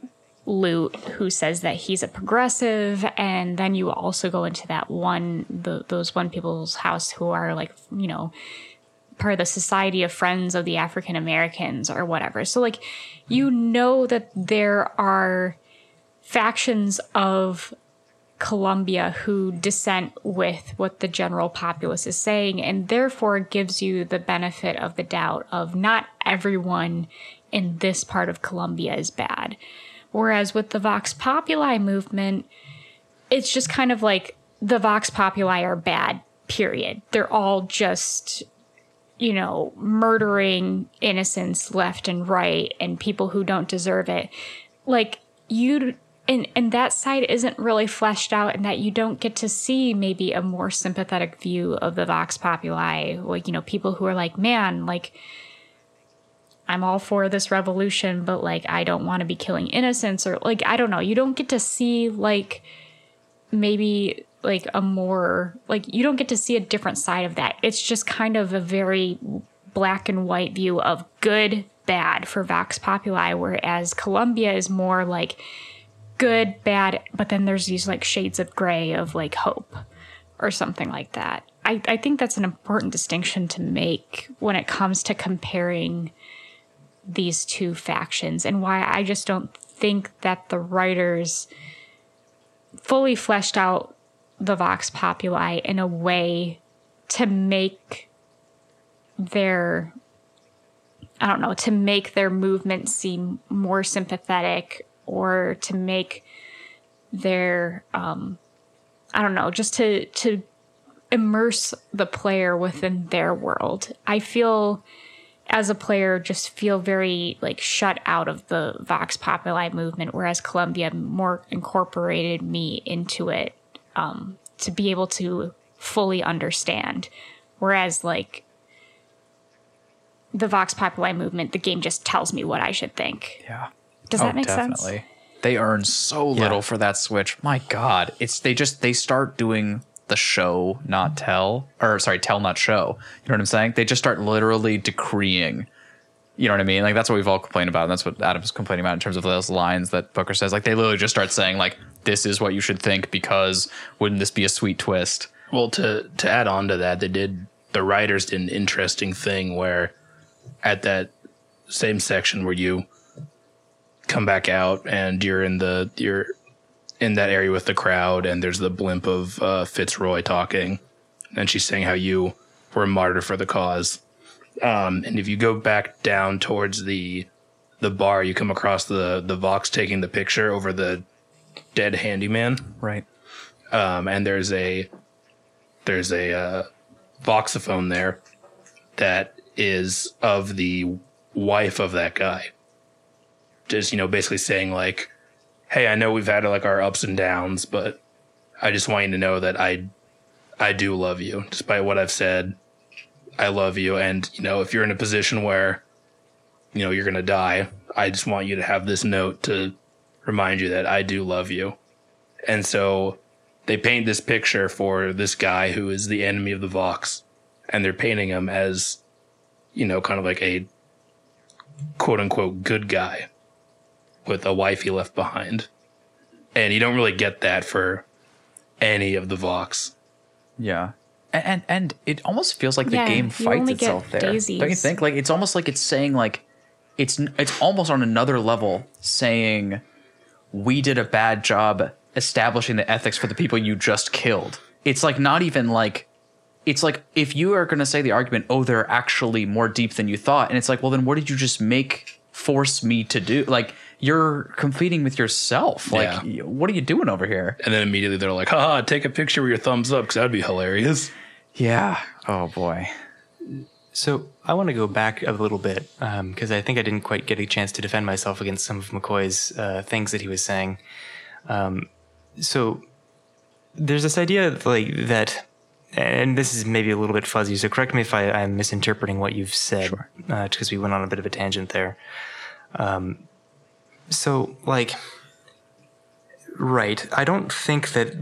loot who says that he's a progressive and then you also go into that one the, those one people's house who are like you know part of the society of friends of the african americans or whatever so like you know that there are factions of Columbia who dissent with what the general populace is saying, and therefore gives you the benefit of the doubt of not everyone in this part of Columbia is bad. Whereas with the Vox Populi movement, it's just kind of like the Vox Populi are bad, period. They're all just, you know, murdering innocents left and right and people who don't deserve it. Like, you and and that side isn't really fleshed out and that you don't get to see maybe a more sympathetic view of the vox populi like you know people who are like man like i'm all for this revolution but like i don't want to be killing innocents or like i don't know you don't get to see like maybe like a more like you don't get to see a different side of that it's just kind of a very black and white view of good, bad for Vox Populi, whereas Columbia is more like good, bad, but then there's these like shades of gray of like hope or something like that. I, I think that's an important distinction to make when it comes to comparing these two factions and why I just don't think that the writers fully fleshed out the Vox Populi in a way to make their I don't know, to make their movement seem more sympathetic or to make their um I don't know, just to to immerse the player within their world. I feel as a player just feel very like shut out of the Vox Populi movement, whereas Columbia more incorporated me into it um, to be able to fully understand. Whereas like the Vox Populi movement, the game just tells me what I should think. Yeah. Does that make sense? They earn so little for that switch. My God, it's they just they start doing the show, not tell, or sorry, tell, not show. You know what I'm saying? They just start literally decreeing. You know what I mean? Like that's what we've all complained about. And that's what Adam's complaining about in terms of those lines that Booker says. Like they literally just start saying like, "This is what you should think," because wouldn't this be a sweet twist? Well, to to add on to that, they did the writers did an interesting thing where at that same section where you come back out and you're in the you're in that area with the crowd and there's the blimp of uh, Fitzroy talking and she's saying how you were a martyr for the cause. Um, and if you go back down towards the the bar, you come across the the Vox taking the picture over the dead handyman Right. um, and there's a there's a uh, voxophone there that is of the wife of that guy. Just you know, basically saying like, "Hey, I know we've had like our ups and downs, but I just want you to know that I I do love you, despite what I've said. I love you, and you know, if you're in a position where you know you're gonna die, I just want you to have this note to remind you that I do love you." And so they paint this picture for this guy who is the enemy of the Vox, and they're painting him as, you know, kind of like a quote unquote good guy with a wife he left behind. And you don't really get that for any of the Vox. Yeah. And, and and it almost feels like the Yeah, game fights itself there. Don't you think? Like it's almost like it's saying like it's it's almost on another level saying we did a bad job establishing the ethics for the people you just killed. It's like not even like it's like if you are going to say the argument, oh, they're actually more deep than you thought, and it's like, well, then what did you just make force me to do? Like you're competing with yourself. Like, Yeah. what are you doing over here? And then immediately they're like, haha, take a picture with your thumbs up because that'd be hilarious. Yeah. Oh boy. So I want to go back a little bit because I think I didn't quite get a chance to defend myself against some of McCoy's uh, things that he was saying. Um, so there's this idea like that, and this is maybe a little bit fuzzy. So correct me if I, I'm misinterpreting what you've said, because we went on a bit of a tangent there. Um, so like, right? I don't think that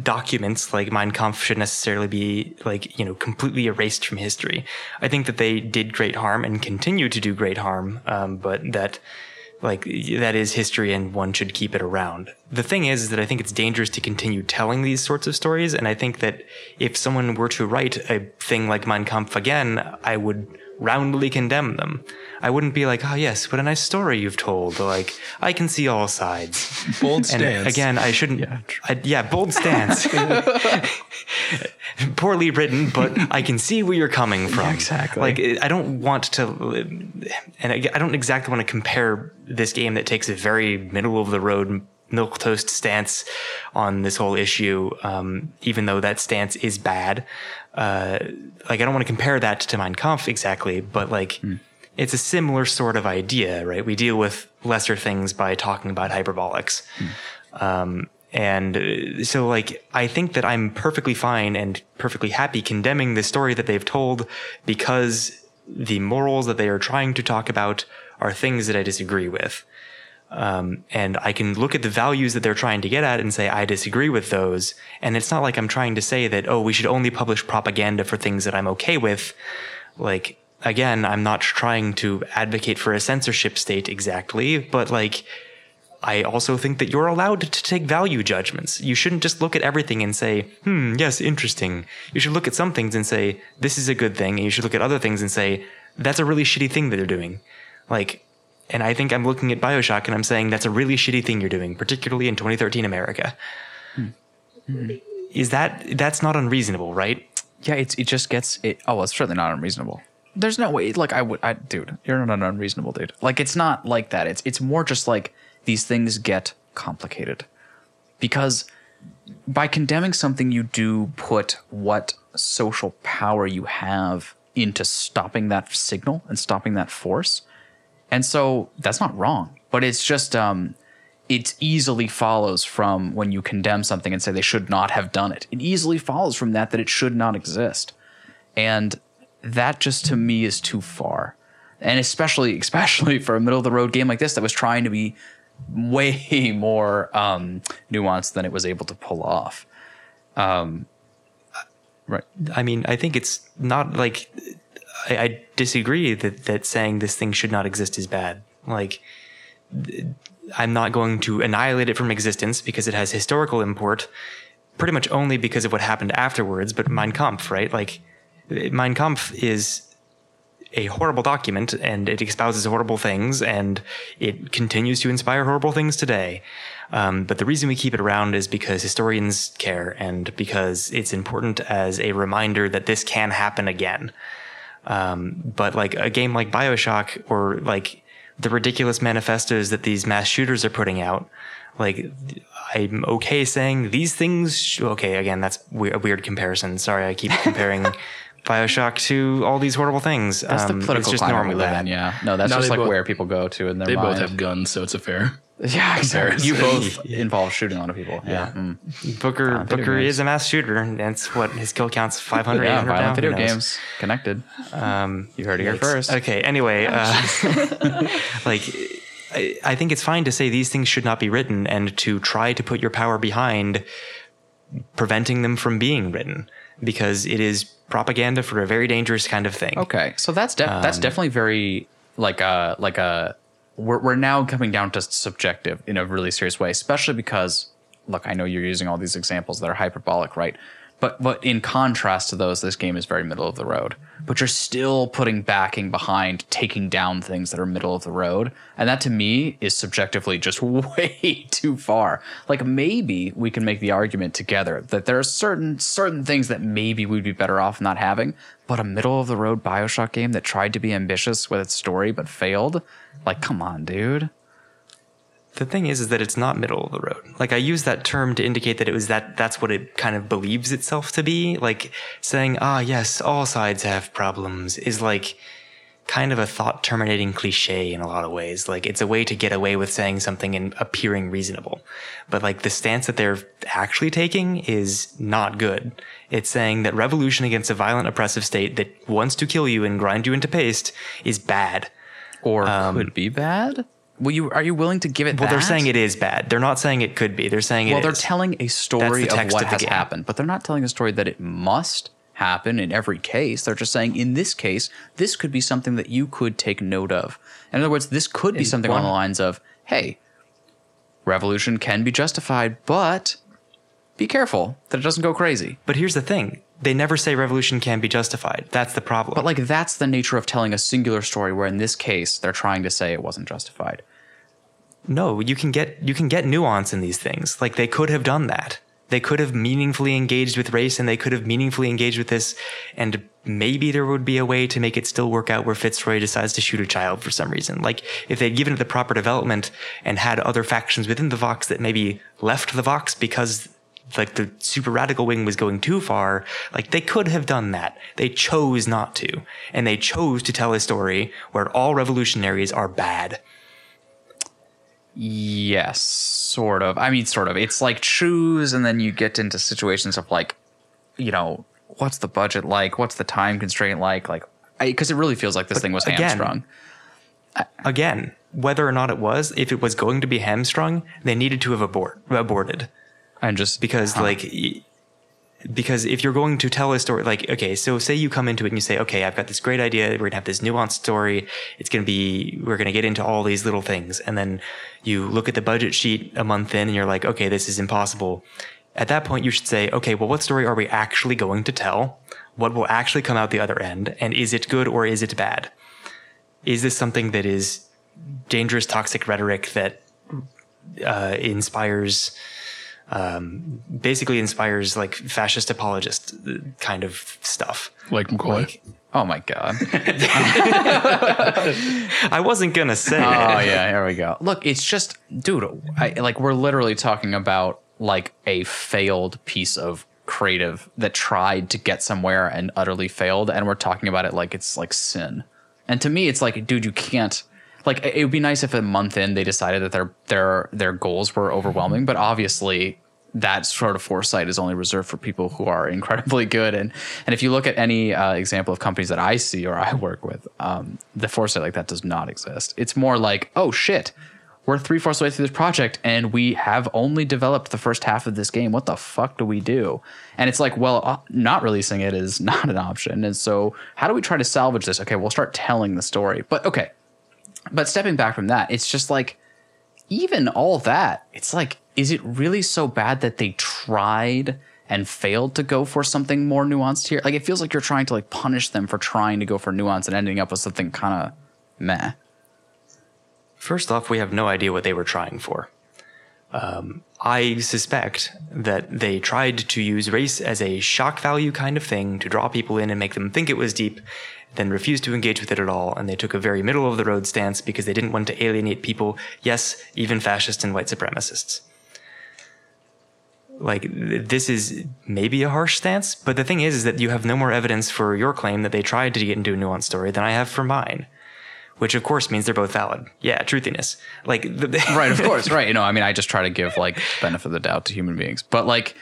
documents like Mein Kampf should necessarily be like, you know, completely erased from history. I think that they did great harm and continue to do great harm, um, but that like that is history and one should keep it around. The thing is, is that I think it's dangerous to continue telling these sorts of stories. And I think that if someone were to write a thing like Mein Kampf again, I would roundly condemn them. I wouldn't be like, oh yes, what a nice story you've told. Like, I can see all sides. Bold And stance. again, I shouldn't. Yeah, I, yeah bold stance. Poorly written, but I can see where you're coming from. exactly. Like I don't want to, and I I don't exactly want to compare this game that takes a very middle of the road milk toast stance on this whole issue, um, even though that stance is bad. Uh, like I don't want to compare that to Mein Kampf exactly, but like it's a similar sort of idea, right? We deal with lesser things by talking about hyperbolics. Um, and uh, so, like, I think that I'm perfectly fine and perfectly happy condemning the story that they've told because the morals that they are trying to talk about are things that I disagree with. Um, and I can look at the values that they're trying to get at and say, I disagree with those. And it's not like I'm trying to say that, oh, we should only publish propaganda for things that I'm okay with. Like, again, I'm not trying to advocate for a censorship state exactly, but like, I also think that you're allowed to take value judgments. You shouldn't just look at everything and say, hmm, yes, interesting. You should look at some things and say, this is a good thing. And you should look at other things and say, that's a really shitty thing that they're doing. Like, and I think I'm looking at Bioshock and I'm saying that's a really shitty thing you're doing, particularly in 2013 America. Hmm. Is that, that's not unreasonable, right? Yeah, it's it just gets it. Oh, well, it's certainly not unreasonable. There's no way. Like I would, I dude, you're not unreasonable, dude. Like it's not like that. It's it's more just like these things get complicated because by condemning something, you do put what social power you have into stopping that signal and stopping that force. And so that's not wrong, but it's just um, it easily follows from when you condemn something and say they should not have done it. It easily follows from that that it should not exist, and that just to me is too far. And especially, especially for a middle of the road game like this that was trying to be way more um, nuanced than it was able to pull off. Um, right. I mean, I think it's not like I, I disagree that that saying this thing should not exist is bad. Like, I'm not going to annihilate it from existence because it has historical import, pretty much only because of what happened afterwards. But Mein Kampf, right? Like, Mein Kampf is a horrible document and it espouses horrible things and it continues to inspire horrible things today. Um, but the reason we keep it around is because historians care and because it's important as a reminder that this can happen again. Um, but like a game like Bioshock or like the ridiculous manifestos that these mass shooters are putting out, like I'm okay saying these things. sh- Okay, again, that's we- a weird comparison. Sorry, I keep comparing Bioshock to all these horrible things. That's Um, the political it's just climate we live that. in. Yeah. No, that's No, just like both- where people go to in their They mind. both have guns, so it's a fair. Yeah, exactly. You both involve shooting a lot of people. Yeah. Yeah. Mm. Booker Uh, Booker games. is a mass shooter. and That's what his kill counts 500, Yeah, 800 violent now, video games connected. Um, You heard it here first. Okay. Anyway, uh, like, I, I think it's fine to say these things should not be written and to try to put your power behind preventing them from being written because it is propaganda for a very dangerous kind of thing. Okay, so that's de- that's Um, definitely very like a like a we're we're now coming down to subjective in a really serious way, especially because look, I know you're using all these examples that are hyperbolic, right? But but in contrast to those, this game is very middle of the road. But you're still putting backing behind taking down things that are middle of the road, and that to me is subjectively just way too far. Like maybe we can make the argument together that there are certain certain things that maybe we'd be better off not having, but a middle of the road BioShock game that tried to be ambitious with its story but failed. Like, come on, dude. The thing is, is that it's not middle of the road. Like I use that term to indicate that it was that that's what it kind of believes itself to be. Like saying, ah, yes, all sides have problems is like kind of a thought terminating cliche in a lot of ways. Like it's a way to get away with saying something and appearing reasonable. But like the stance that they're actually taking is not good. It's saying that revolution against a violent oppressive state that wants to kill you and grind you into paste is bad. Or could be bad. Will you? Are you willing to give it? Well, that? they're saying it is bad. They're not saying it could be. They're saying it Well, they're is. telling a story the of what of has game. happened, but they're not telling a story that it must happen in every case. They're just saying, in this case, this could be something that you could take note of. In other words, this could be In something one- on the lines of, hey, revolution can be justified, but be careful that it doesn't go crazy. But here's the thing: they never say revolution can be justified. That's the problem. But like that's the nature of telling a singular story where in this case they're trying to say it wasn't justified. No, you can get you can get nuance in these things. Like they could have done that. They could have meaningfully engaged with race, and they could have meaningfully engaged with this. And maybe there would be a way to make it still work out where Fitzroy decides to shoot a child for some reason. Like if they'd given it the proper development and had other factions within the Vox that maybe left the Vox because like the super radical wing was going too far, like they could have done that. They chose not to. And they chose to tell a story where all revolutionaries are bad. Yes, sort of. I mean, sort of. It's like choose, and then you get into situations of like, you know, what's the budget like? What's the time constraint like? Like, because it really feels like this thing was again, hamstrung. Again, whether or not it was, if it was going to be hamstrung, they needed to have abort, aborted. And just Because, Huh. like, because if you're going to tell a story like okay so say you come into it and you say okay i've got this great idea we're going to have this nuanced story it's going to be we're going to get into all these little things. And then you look at the budget sheet a month in and you're like okay this is impossible. At that point you should say okay well what story are we actually going to tell? What will actually come out the other end? And is it good or is it bad? Is this something that is dangerous toxic rhetoric that uh, inspires um, basically inspires like fascist apologist kind of stuff. Like McCoy. Oh my god. I wasn't gonna say Oh it. yeah, here we go. Look, it's just, dude. I, like we're literally talking about like a failed piece of creative that tried to get somewhere and utterly failed, and we're talking about it like it's like sin. And to me, it's like, dude, you can't. Like, it would be nice if a month in they decided that their their their goals were overwhelming, but obviously that sort of foresight is only reserved for people who are incredibly good. And and if you look at any uh, example of companies that I see or I work with, um, the foresight like that does not exist. It's more like, oh shit, we're three fourths way through this project and we have only developed the first half of this game. What the fuck do we do? And it's like, well, uh, not releasing it is not an option. And so, how do we try to salvage this? Okay, we'll start telling the story. But okay, but stepping back from that, it's just like even all that, it's like, is it really so bad that they tried and failed to go for something more nuanced here? Like, it feels like you're trying to like punish them for trying to go for nuance and ending up with something kind of meh. First off, we have no idea what they were trying for. Um, I suspect that they tried to use race as a shock value kind of thing to draw people in and make them think it was deep, then refused to engage with it at all. And they took a very middle of the road stance because they didn't want to alienate people, yes, even fascists and white supremacists. Like, this is maybe a harsh stance, but the thing is, is that you have no more evidence for your claim that they tried to get into a nuanced story than I have for mine. Which of course means they're both valid. Yeah, truthiness. Like the, right of course. Right. You know i mean i just try to give like benefit of the doubt to human beings. But like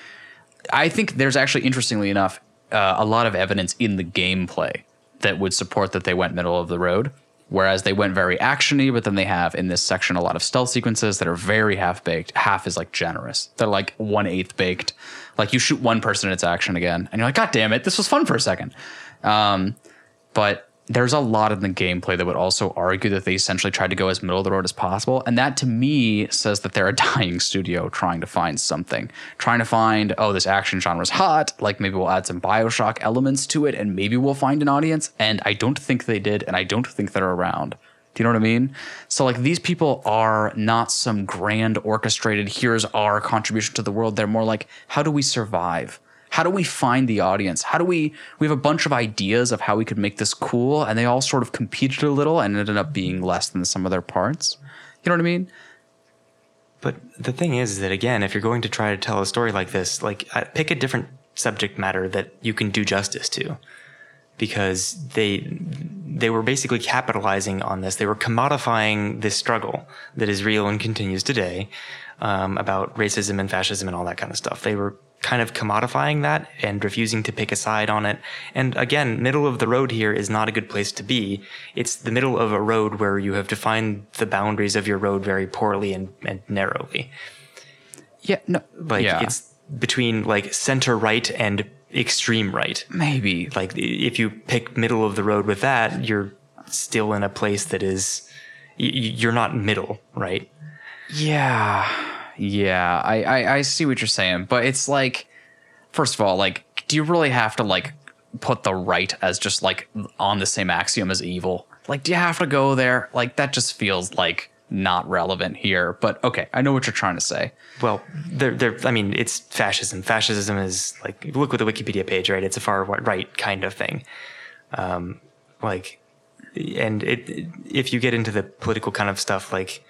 i think there's actually interestingly enough uh, a lot of evidence in the gameplay that would support that they went middle of the road whereas they went very actiony but then they have in this section a lot of stealth sequences that are very half baked half is like generous. They're like one eighth baked. Like you shoot one person and it's action again and you're like god damn it this was fun for a second. Um, but there's a lot in the gameplay that would also argue that they essentially tried to go as middle of the road as possible. And that to me says that they're a dying studio trying to find something, trying to find, oh, this action genre is hot. Like maybe we'll add some Bioshock elements to it and maybe we'll find an audience. And I don't think they did. And I don't think they're around. Do you know what I mean? So, like, these people are not some grand orchestrated, here's our contribution to the world. They're more like, how do we survive? How do we find the audience? How do we? We have a bunch of ideas of how we could make this cool, and they all sort of competed a little and ended up being less than some of their parts. You know what I mean? But the thing is that again, if you're going to try to tell a story like this, like uh, pick a different subject matter that you can do justice to, because they they were basically capitalizing on this. They were commodifying this struggle that is real and continues today um, about racism and fascism and all that kind of stuff. They were kind of commodifying that and refusing to pick a side on it. And again, middle of the road here is not a good place to be. It's the middle of a road where you have defined the boundaries of your road very poorly and, and narrowly. Yeah. No. Like yeah. it's between like center right and extreme right. maybe Like if you pick middle of the road with that, you're still in a place that is y- y- you're not middle, right? Yeah. Yeah. I, I, I see what you're saying, but it's like, first of all, like, do you really have to like put the right as just like on the same axiom as evil? Like, do you have to go there? Like, that just feels like not relevant here. But okay, I know what you're trying to say. Well, they're, they're, I mean, it's fascism. Fascism is like, look at the Wikipedia page, right? It's a far right kind of thing. Um, like, and it, if you get into the political kind of stuff, like,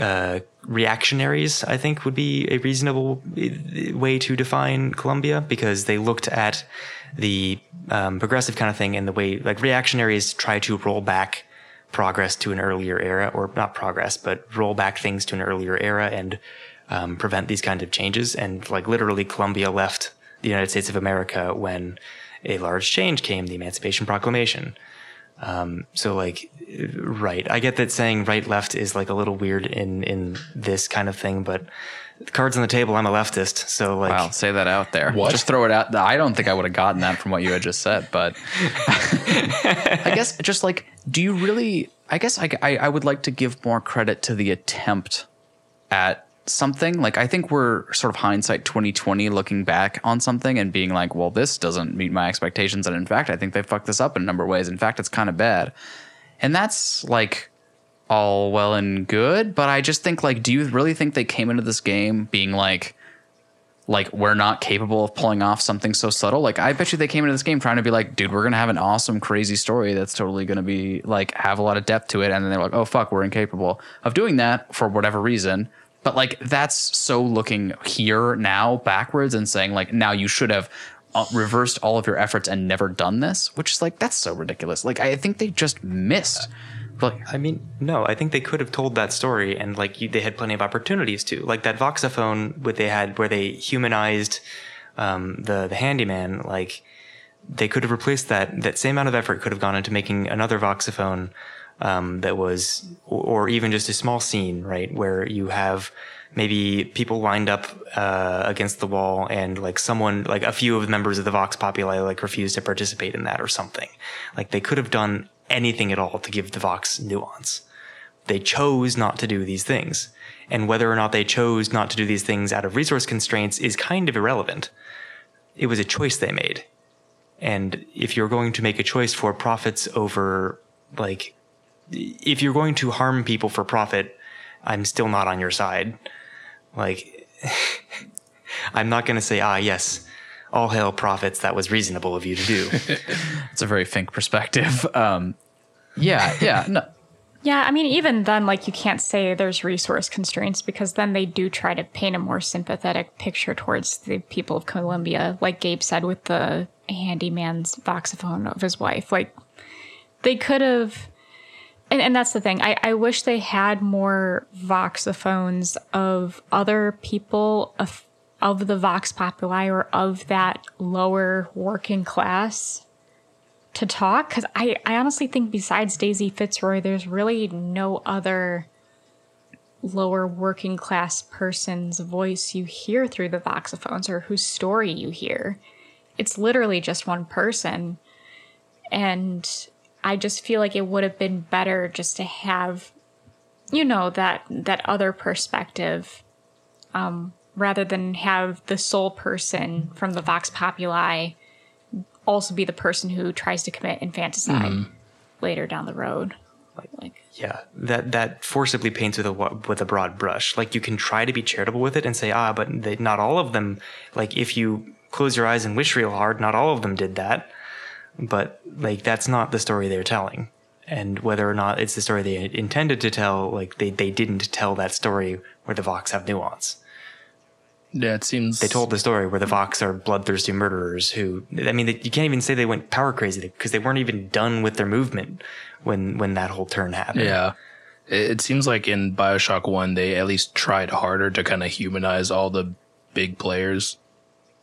uh, reactionaries, I think would be a reasonable uh, way to define Columbia because they looked at the um, progressive kind of thing and the way, like, reactionaries try to roll back progress to an earlier era, or not progress, but roll back things to an earlier era and um, prevent these kinds of changes. And like literally, Columbia left the United States of America when a large change came, the Emancipation Proclamation. Um, so like, right. I get that saying right left is like a little weird in in this kind of thing, but cards on the table. I'm a leftist, so like, Wow, say that out there. What? Just throw it out. I don't think I would have gotten that from what you had just said, but I guess just like, do you really? I guess I, I, I would like to give more credit to the attempt at something. Like, I think we're sort of hindsight 2020 looking back on something and being like, well, this doesn't meet my expectations. And in fact, I think they fucked this up in a number of ways. In fact, it's kind of bad. And that's like, all well and good, but I just think like, do you really think they came into this game being like, like we're not capable of pulling off something so subtle? Like I bet you they came into this game trying to be like, dude, we're gonna have an awesome, crazy story that's totally gonna be like have a lot of depth to it, and then they're like, oh fuck, we're incapable of doing that for whatever reason. But like that's so looking here now backwards and saying like now you should have uh, reversed all of your efforts and never done this, which is like that's so ridiculous. Like I think they just missed. But I mean, no, I think they could have told that story, and like you, they had plenty of opportunities to, like that Voxophone, what they had where they humanized um, the the handyman. Like they could have replaced that. That same amount of effort could have gone into making another Voxophone um, that was, or, even just a small scene, right, where you have maybe people lined up uh, against the wall and like someone like a few of the members of the vox populi like refused to participate in that or something. Like they could have done anything at all to give the vox nuance. They chose not to do these things. And whether or not they chose not to do these things out of resource constraints is kind of irrelevant. It was a choice they made. And if you're going to make a choice for profits over like if you're going to harm people for profit i'm still not on your side like, I'm not going to say, ah, yes, all hail profits. That was reasonable of you to do. it's a very Fink perspective. Um, yeah, yeah, no, Yeah, I mean, even then, like, you can't say there's resource constraints because then they do try to paint a more sympathetic picture towards the people of Columbia, like Gabe said with the handyman's voxophone of his wife. Like, they could have. And, and that's the thing. I, I wish they had more voxophones of other people of, of the Vox Populi or of that lower working class to talk because I, I honestly think besides Daisy Fitzroy, there's really no other lower working class person's voice you hear through the voxophones or whose story you hear. It's literally just one person. And I just feel like it would have been better just to have, you know, that that other perspective, um, rather than have the sole person from the Vox Populi also be the person who tries to commit infanticide later down the road. Like, yeah, that that forcibly paints with a with a broad brush. Like you can try to be charitable with it and say, ah, but they, not all of them. Like if you close your eyes and wish real hard, not all of them did that. But like that's not the story they're telling. And whether or not it's the story they intended to tell, like they, they didn't tell that story where the Vox have nuance. Yeah, it seems They told the story where the Vox are bloodthirsty murderers who, I mean, they, you can't even say they went power crazy because they weren't even done with their movement when, when that whole turn happened. Yeah. It, it seems like in Bioshock 1, they at least tried harder to kind of humanize all the big players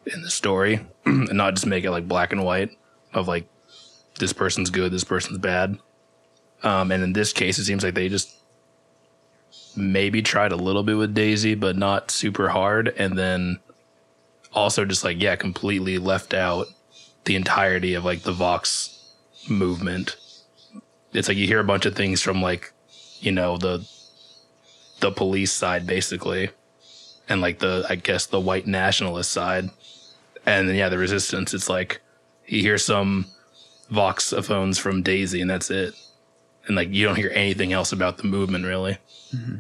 in the story and not just make it like black and white of like, this person's good, this person's bad. Um, and in this case, it seems like they just maybe tried a little bit with Daisy, but not super hard. And then also just like, yeah, completely left out the entirety of like the Vox movement it's like you hear a bunch of things from like you know the the police side basically and like the i guess the white nationalist side and then yeah the resistance it's like you hear some voxophones from daisy and that's it and like you don't hear anything else about the movement really mm-hmm.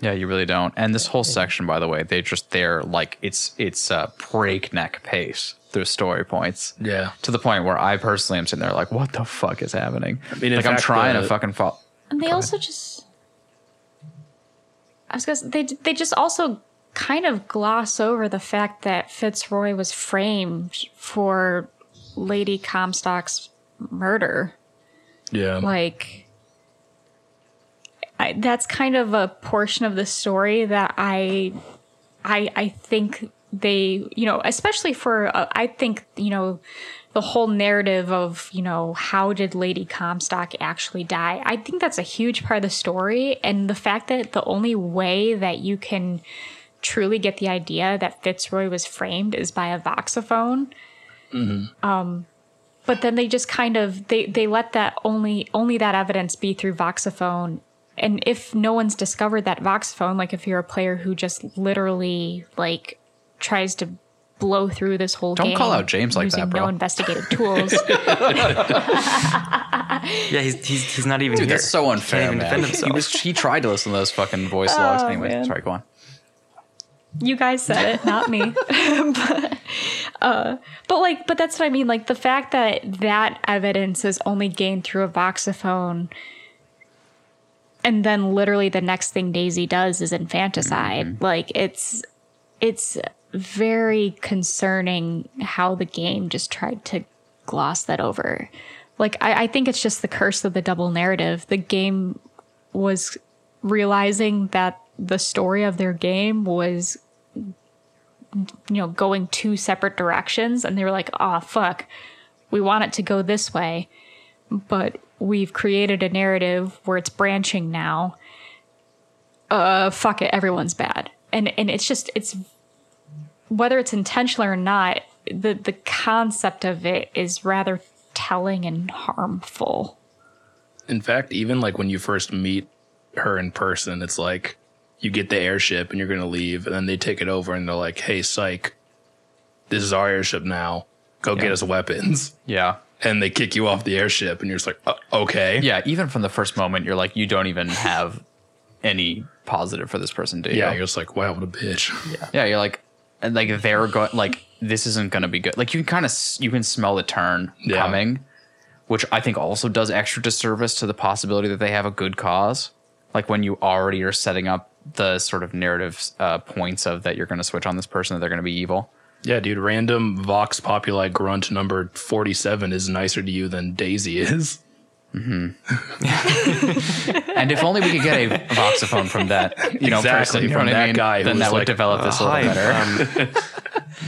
Yeah, you really don't. And this whole section, by the way, they just they're like it's it's a breakneck pace through story points. Yeah. To the point where I personally am sitting there like, what the fuck is happening? I mean, like I'm trying the- to fucking follow. and they also just, I was gonna. They they just also kind of gloss over the fact that Fitzroy was framed for Lady Comstock's murder. yeah like I, that's kind of a portion of the story that I I I think they you know especially for uh, I think you know the whole narrative of you know how did Lady Comstock actually die? I think that's a huge part of the story, and the fact that the only way that you can truly get the idea that Fitzroy was framed is by a voxophone. Um, but then they just kind of they they let that only only that evidence be through voxophone and if no one's discovered that voxophone like if you're a player who just literally like tries to blow through this whole Don't game call out James like that, bro. no investigative tools Yeah, he's he's, he's not even Dude, here. that's so He unfair, can't even man. He was he tried to listen to those fucking voice logs. Anyway, man. sorry, go on. You guys said it not me. But, uh, but like but that's what i mean. Like the fact that that evidence is only gained through a voxophone and then literally the next thing daisy does is infanticide. Like it's it's very concerning how the game just tried to gloss that over. Like I, I think it's just the curse of the double narrative. The game was realizing that the story of their game was you know going two separate directions and they were like oh fuck. We want it to go this way. But we've created a narrative where it's branching now. Uh fuck it everyone's bad. And and it's just it's whether it's intentional or not the the concept of it is rather telling and harmful. In fact, even like when you first meet her in person, it's like you get the airship and you're going to leave, and then they take it over and they're like, hey, psych, this is our airship now. Go get us weapons. Yeah. And they kick you off the airship, and you're just like, uh, okay. Yeah, even from the first moment, you're like, you don't even have any positive for this person, do you? Yeah, you're just like, wow, what a bitch. Yeah, you're like, and like they're going, like this isn't going to be good. Like you can kind of you can smell the turn Yeah. coming, which I think also does extra disservice to the possibility that they have a good cause. Like when you already are setting up the sort of narrative uh, points of that you're going to switch on this person that they're going to be evil. Yeah, dude, random Vox Populi grunt number 47 is nicer to you than Daisy is. And if only we could get a voxophone from that, you know, Exactly, person, you know from that mean? guy then was that would like, develop this a Hi, better. um,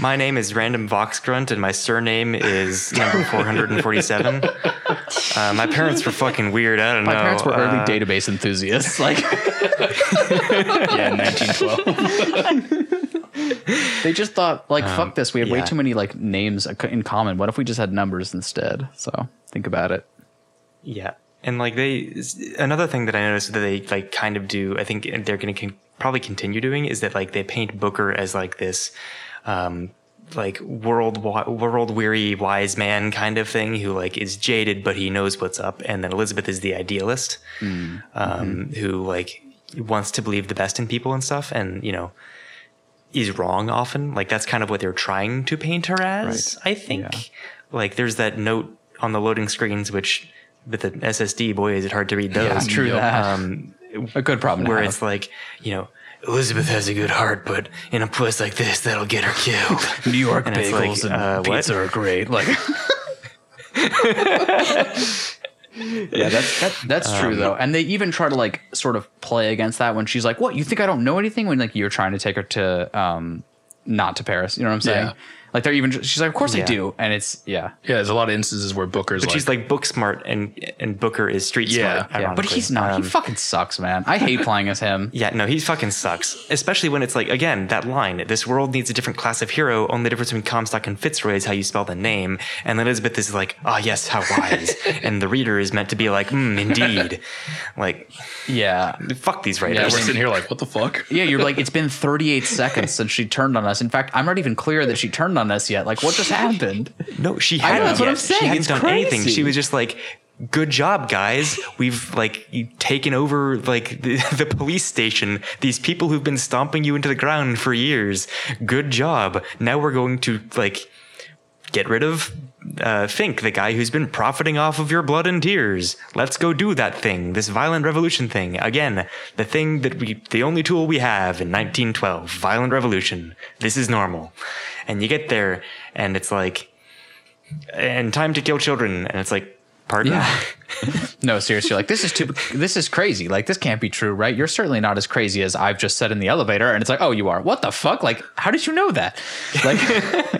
my name is Random Vox Grunt, and my surname is number 447. Uh, my parents were fucking weird. I don't My know. My parents were early Uh, database enthusiasts. Like Yeah, 1912. they just thought, like, Um, fuck this. We had way too many like names in common. What if we just had numbers instead? So think about it. Yeah, and like they, another thing that I noticed that they like kind of do, I think they're going to con- probably continue doing is that like they paint Booker as like this, um, like world world weary wise man kind of thing who like is jaded but he knows what's up, and then Elizabeth is the idealist, um, who like wants to believe the best in people and stuff, and you know is wrong often. Like that's kind of what they're trying to paint her as. I think. Yeah. Like there's that note on the loading screens, which with the SSD, boy, is it hard to read those. Yeah, true that. Um, a good problem. where it's like, you know, Elizabeth has a good heart, but in a place like this, that'll get her killed. New York and it's like, bagels and uh, what? pizza are great. Like, yeah, that's that, that's true though. And they even try to like sort of play against that when she's like, "What? You think I don't know anything?" When like you're trying to take her to um, not to Paris. You know what I'm saying? Yeah. Like they're even. She's like, "Of course I Yeah. do," and it's yeah. Yeah, there's a lot of instances where Booker's But like, she's like book smart, and and Booker is street Yeah, smart. yeah, Yeah, but ironically. he's not. Um, he fucking sucks, man. I hate playing as him. Yeah, no, he fucking sucks. Especially when it's like, again, that line, this world needs a different class of hero. Only the difference between Comstock and Fitzroy is how you spell the name. And Elizabeth is like, ah, yes, how wise. and the reader is meant to be like, hmm, indeed. like, Yeah, fuck these yeah, we're writers. sitting here like, what the fuck? yeah. You're like, it's been 38 seconds since she turned on us. In fact, I'm not even clear that she turned on us yet. Like, what just happened? no, she I know, hadn't that's what. I'm saying. She hadn't It's done anything. crazy. She was just like, good job, guys. We've like taken over like the, the police station. These people who've been stomping you into the ground for years. Good job. Now we're going to like get rid of uh, Fink, the guy who's been profiting off of your blood and tears. Let's go do that thing, this violent revolution thing. Again, the thing that we, the only tool we have in 1912, violent revolution. This is normal. And you get there, and it's like, and time to kill children, and it's like, Pardon? No, seriously, like this is too this is crazy. Like this can't be true, right? You're certainly not as crazy as I've just said in the elevator. And it's like, oh, you are. What the fuck? Like, how did you know that? Like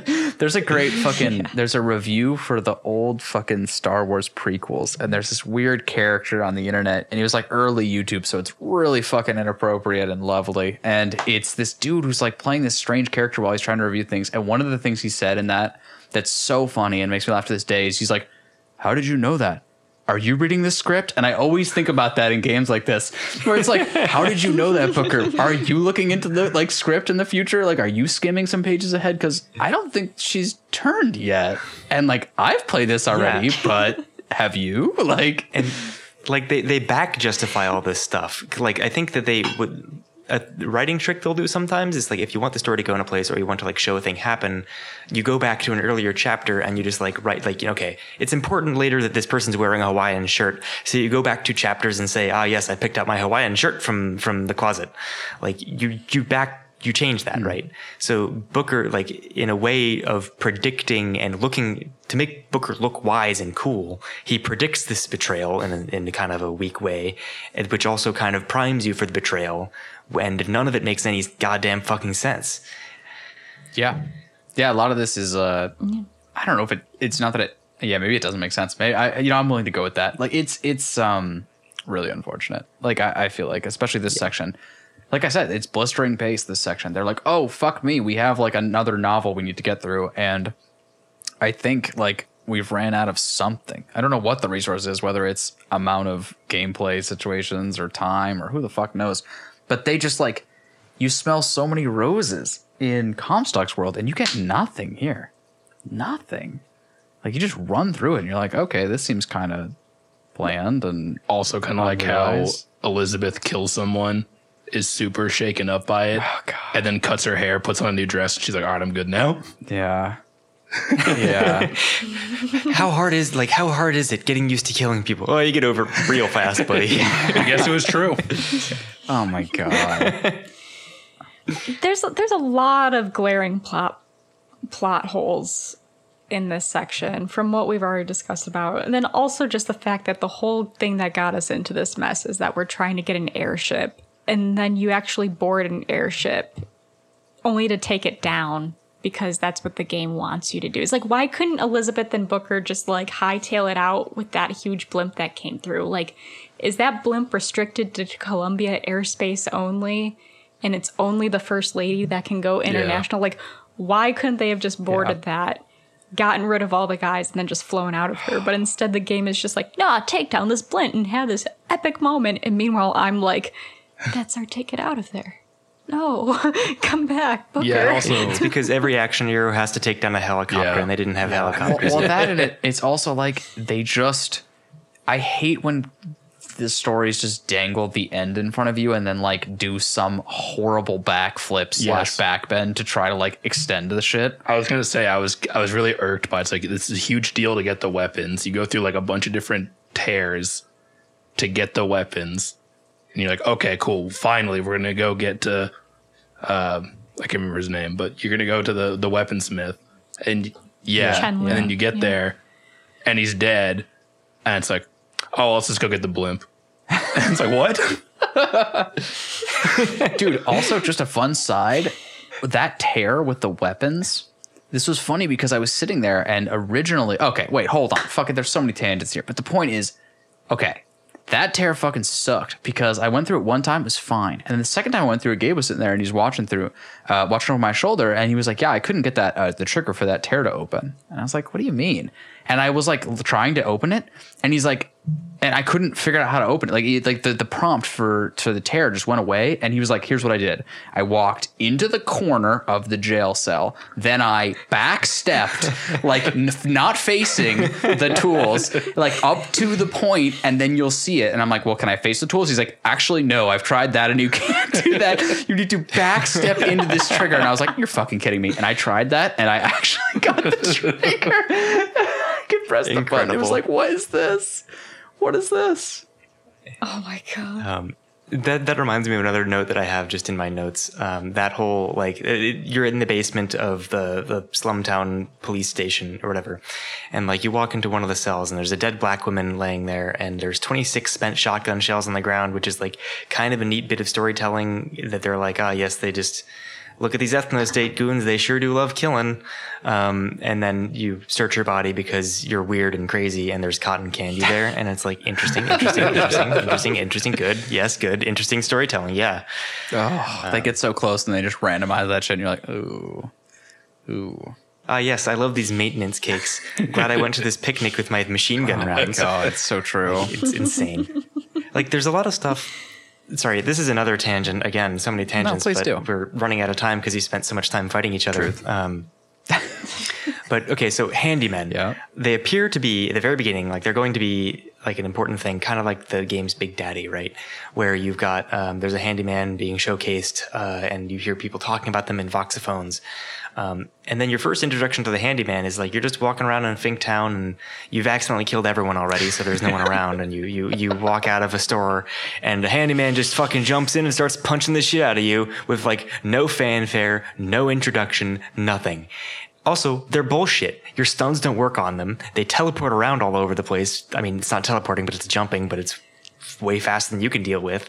there's a great fucking there's a review for the old fucking Star Wars prequels, and there's this weird character on the internet, and he was like early YouTube, so it's really fucking inappropriate and lovely. And it's this dude who's like playing this strange character while he's trying to review things. And one of the things he said in that that's so funny and makes me laugh to this day is he's like, How did you know that? Are you reading this script? And I always think about that in games like this, where it's like, how did you know that, Booker? Are you looking into the like script in the future? Like, are you skimming some pages ahead? Because I don't think she's turned yet. And like, I've played this already, Yeah. but have you? Like, and like they they back justify all this stuff. Like I think that they would a writing trick they'll do sometimes is like if you want the story to go in a place or you want to like show a thing happen, you go back to an earlier chapter and you just like write like okay, it's important later that this person's wearing a Hawaiian shirt, so you go back two chapters and say ah yes I picked out my Hawaiian shirt from from the closet, like you you back you change that, right? So Booker, like in a way of predicting and looking to make Booker look wise and cool, he predicts this betrayal in a, in kind of a weak way, which also kind of primes you for the betrayal, and none of it makes any goddamn fucking sense. yeah, yeah. A lot of this is, uh, I don't know if it. It's not that it. Yeah, maybe it doesn't make sense. Maybe I, you know, I'm willing to go with that. Like, it's it's um really unfortunate. Like, I, I feel like, especially this section. Like I said, it's blistering pace. This section. They're like, oh fuck me, we have like another novel we need to get through, and I think like we've ran out of something. I don't know what the resource is, whether it's amount of gameplay situations or time or who the fuck knows. But they just like you smell so many roses in Comstock's world and you get nothing here. Nothing. Like you just run through it and you're like, okay, this seems kind of bland and Also, kind of like how. Elizabeth kills someone, is super shaken up by it, Oh, God. and then cuts her hair, puts on a new dress. And she's like, "All right, I'm good now." yeah. Yeah. How hard is like how hard is it getting used to killing people? Oh, you get over it real fast, buddy. I guess it was true. Oh my god. There's there's a lot of glaring plot plot holes in this section from what we've already discussed about. And then also just the fact that the whole thing that got us into this mess is that we're trying to get an airship and then you actually board an airship only to take it down because that's what the game wants you to do. It's like why couldn't Elizabeth and Booker just like hightail it out with that huge blimp that came through? Like is that blimp restricted to Columbia airspace only? And it's only the first lady that can go international. Like, why couldn't they have just boarded that, gotten rid of all the guys, and then just flown out of her? But instead, the game is just like, nah, take down this blimp and have this epic moment. And meanwhile, I'm like, that's our ticket out of there. No, come back, Booker. Yeah. Also, It's because every action hero has to take down a helicopter, Yeah. and they didn't have well, helicopters. well, yet. that and it, it's also like they just. I hate when the stories just dangle the end in front of you and then like do some horrible backflip slash Yes. backbend to try to like extend the shit. I was gonna say I was I was really irked by it. it's like this is a huge deal to get the weapons. You go through like a bunch of different tears to get the weapons, and you're like, okay, cool. Finally, we're gonna go get to. Um, I can't remember his name, but you're gonna go to the the weaponsmith, and yeah, Chen Lin. and then you get Yeah. there, and he's dead, and it's like, oh, let's just go get the blimp. it's like what? Dude, also just a fun side that tear with the weapons. This was funny because I was sitting there and originally, okay, wait, hold on. Fuck it, there's so many tangents here. But the point is, okay, that tear fucking sucked because I went through it one time, it was fine. And then the second time I went through it, Gabe was sitting there and he's watching through, uh, watching over my shoulder, and he was like, Yeah, I couldn't get that, uh, the trigger for that tear to open. And I was like, What do you mean? And I was like trying to open it, and he's like, and I couldn't figure out how to open it. Like, he, like the, the prompt for to the tear just went away, and he was like, "Here's what I did: I walked into the corner of the jail cell, then I backstepped, like n- not facing the tools, like up to the point, and then you'll see it." And I'm like, "Well, can I face the tools?" He's like, "Actually, no. I've tried that, and you can't do that. You need to backstep into this trigger." And I was like, "You're fucking kidding me!" And I tried that, and I actually got the trigger. I could press the button. It was Incredible. like, "What is this?" What is this? Oh my god. Um, That that reminds me of another note that I have just in my notes. Um, that whole like it, you're in the basement of the the slumtown police station or whatever, and like you walk into one of the cells and there's a dead black woman laying there, and there's 26 spent shotgun shells on the ground, which is like kind of a neat bit of storytelling that they're like, ah, yes, they just look at these ethno state goons. They sure do love killing. Um, and then you search your body because you're weird and crazy and there's cotton candy there. And it's like interesting, interesting, interesting, interesting, interesting, good. Yes, good. Interesting storytelling. Yeah. Oh, they get so close and they just randomize that shit and you're like, ooh. Ooh. Ah, yes, I love these maintenance cakes. Glad I went to this picnic with my machine gun rounds. Oh, it's so true. It's insane. like, there's a lot of stuff. Sorry, this is another tangent. Again, so many tangents. No, please but do. We're running out of time because you spent so much time fighting each other. Um, but okay, so handymen. Yeah. They appear to be at the very beginning, like they're going to be like an important thing, kind of like the game's Big Daddy, right? Where you've got um, there's a handyman being showcased, uh, and you hear people talking about them in voxophones. Um, and then your first introduction to the handyman is like you're just walking around in Finktown and you've accidentally killed everyone already, so there's no one around, and you you you walk out of a store and the handyman just fucking jumps in and starts punching the shit out of you with like no fanfare, no introduction, nothing. Also, they're bullshit. Your stuns don't work on them. They teleport around all over the place. I mean, it's not teleporting, but it's jumping, but it's way faster than you can deal with.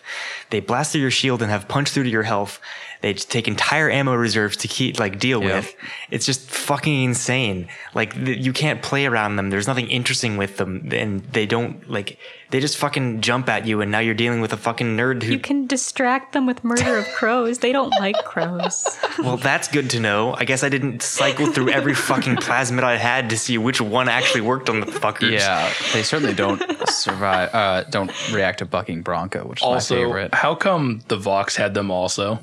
They blast through your shield and have punch through to your health. They just take entire ammo reserves to keep like deal Yep. with. It's just fucking insane. Like th- you can't play around them. There's nothing interesting with them, and they don't like. They just fucking jump at you, and now you're dealing with a fucking nerd who. You can distract them with murder of crows. They don't like crows. well, that's good to know. I guess I didn't cycle through every fucking plasmid I had to see which one actually worked on the fuckers. Yeah, they certainly don't survive. Uh, don't react to bucking bronco, which is my Also, favorite. how come the Vox had them also?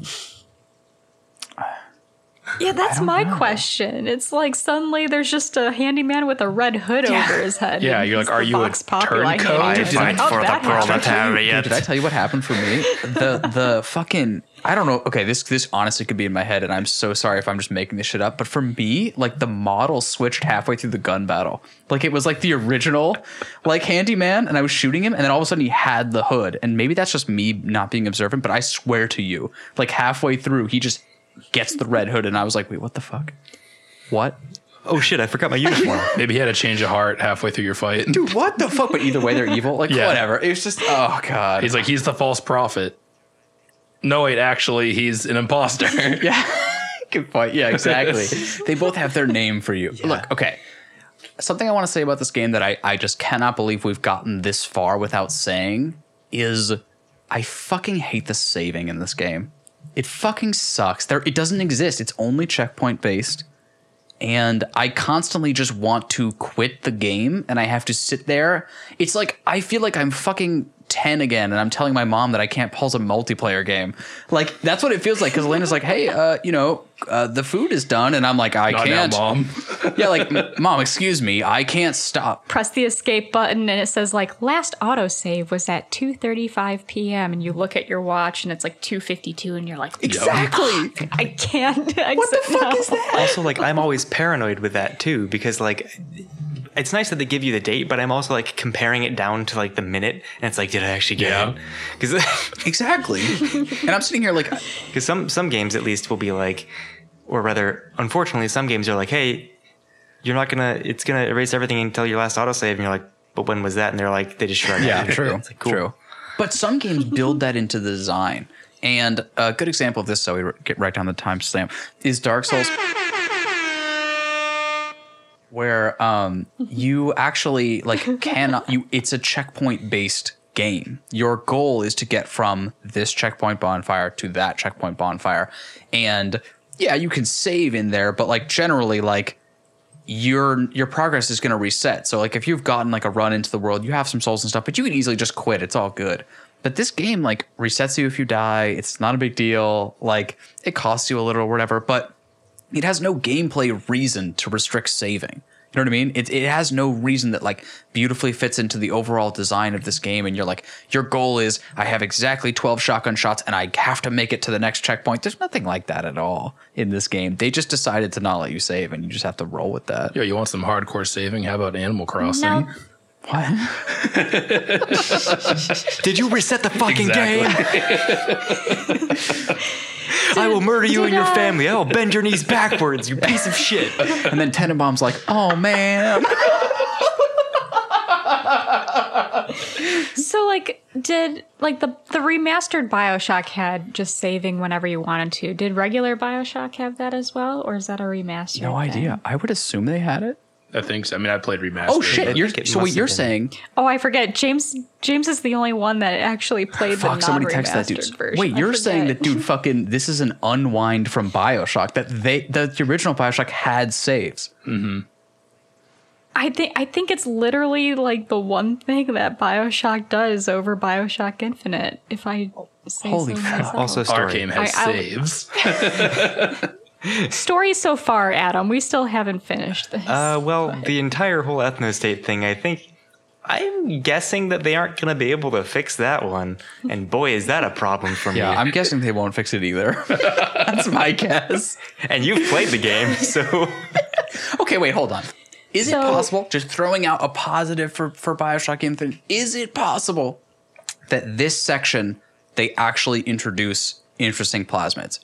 Yeah, that's my question. It's like suddenly there's just a handyman with a red hood over his head. Yeah, you're like, are the you a Vox Populi turncoat? handyman. Did Fight How'd for the that happen? proletariat. Did I tell you what happened for me? The the fucking I don't know. Okay, this this honestly could be in my head, and I'm so sorry if I'm just making this shit up. But for me, like the model switched halfway through the gun battle. Like it was like the original, like handyman, and I was shooting him, and then all of a sudden he had the hood. And maybe that's just me not being observant, but I swear to you, like halfway through, he just gets the red hood, and I was like, wait, what the fuck? What? Oh shit! I forgot my uniform. Maybe he had a change of heart halfway through your fight. Dude, what the fuck? But either way, they're evil. Like Yeah. whatever. It's just oh god. He's like, he's the false prophet. No, wait, actually, he's an imposter. Yeah. Good point. Yeah, exactly. they both have their name for you. Look, okay. Something I want to say about this game that I, I just cannot believe we've gotten this far without saying is I fucking hate the saving in this game. It fucking sucks. There it doesn't exist. It's only checkpoint based. And I constantly just want to quit the game and I have to sit there. It's like I feel like I'm fucking 10 again and I'm telling my mom that I can't pause a multiplayer game. Like that's what it feels like cuz Elena's like, "Hey, uh, you know, uh, the food is done." And I'm like, "I Not can't." mom. Yeah, like, "Mom, excuse me. I can't stop." Press the escape button and it says like last autosave was at 2:35 p.m. and you look at your watch and it's like 2:52 and you're like Exactly. I can't exit What the fuck now. is that? also, like I'm always paranoid with that too because like it's nice that they give you the date, but I'm also like comparing it down to like the minute, and it's like, did I actually get Yeah. it? Because Exactly. and I'm sitting here like because some some games at least will be like, or rather, unfortunately, some games are like, hey, you're not gonna, it's gonna erase everything until your last autosave, and you're like, but when was that? And they're like, they just shrug. Yeah, it. true. It's like, cool. True. But some games build that into the design. And a good example of this, so we get right down the timestamp, is Dark Souls. Where um, you actually like cannot you it's a checkpoint based game. Your goal is to get from this checkpoint bonfire to that checkpoint bonfire. And yeah, you can save in there, but like generally like your your progress is going to reset. So like if you've gotten like a run into the world, you have some souls and stuff, but you can easily just quit. It's all good. But this game like resets you if you die. It's not a big deal. Like it costs you a little or whatever, but it has no gameplay reason to restrict saving. You know what I mean? It, it has no reason that like beautifully fits into the overall design of this game. And you're like, your goal is I have exactly 12 shotgun shots and I have to make it to the next checkpoint. There's nothing like that at all in this game. They just decided to not let you save and you just have to roll with that. Yo, you want some hardcore saving? How about Animal Crossing? No. What? Did you reset the fucking Exactly. game? I will murder you and your I- family. I will bend your knees backwards, you piece of shit. And then Tenenbaum's like, oh man. So like did like the the remastered BioShock had just saving whenever you wanted to. Did regular BioShock have that as well or is that a remaster? No idea. I would assume they had it. I think so. I mean, I played remastered. Oh shit! You're, so what you're been. saying? Oh, I forget. James James is the only one that actually played Fuck! the Somebody non text that dude. remastered version. Wait, I you're saying that dude? Fucking, this is an unwind from Bioshock. That they the, the original Bioshock had saves. Mm-hmm. I think I think it's literally like the one thing that BioShock does over BioShock Infinite. If I say Holy so fuck. myself. Also, story. Arcane has I- I- saves. story so far, Adam. We still haven't finished this. Uh, well, the entire whole ethnostate thing, I think. I'm guessing that they aren't going to be able to fix that one. And boy, is that a problem for me. Yeah, me. I'm guessing they won't fix it either. That's my guess. and you've played the game, so. Okay, wait, hold on. Is it possible? Just throwing out a positive for for Bioshock Infinite. Is it possible that this section they actually introduce interesting plasmids?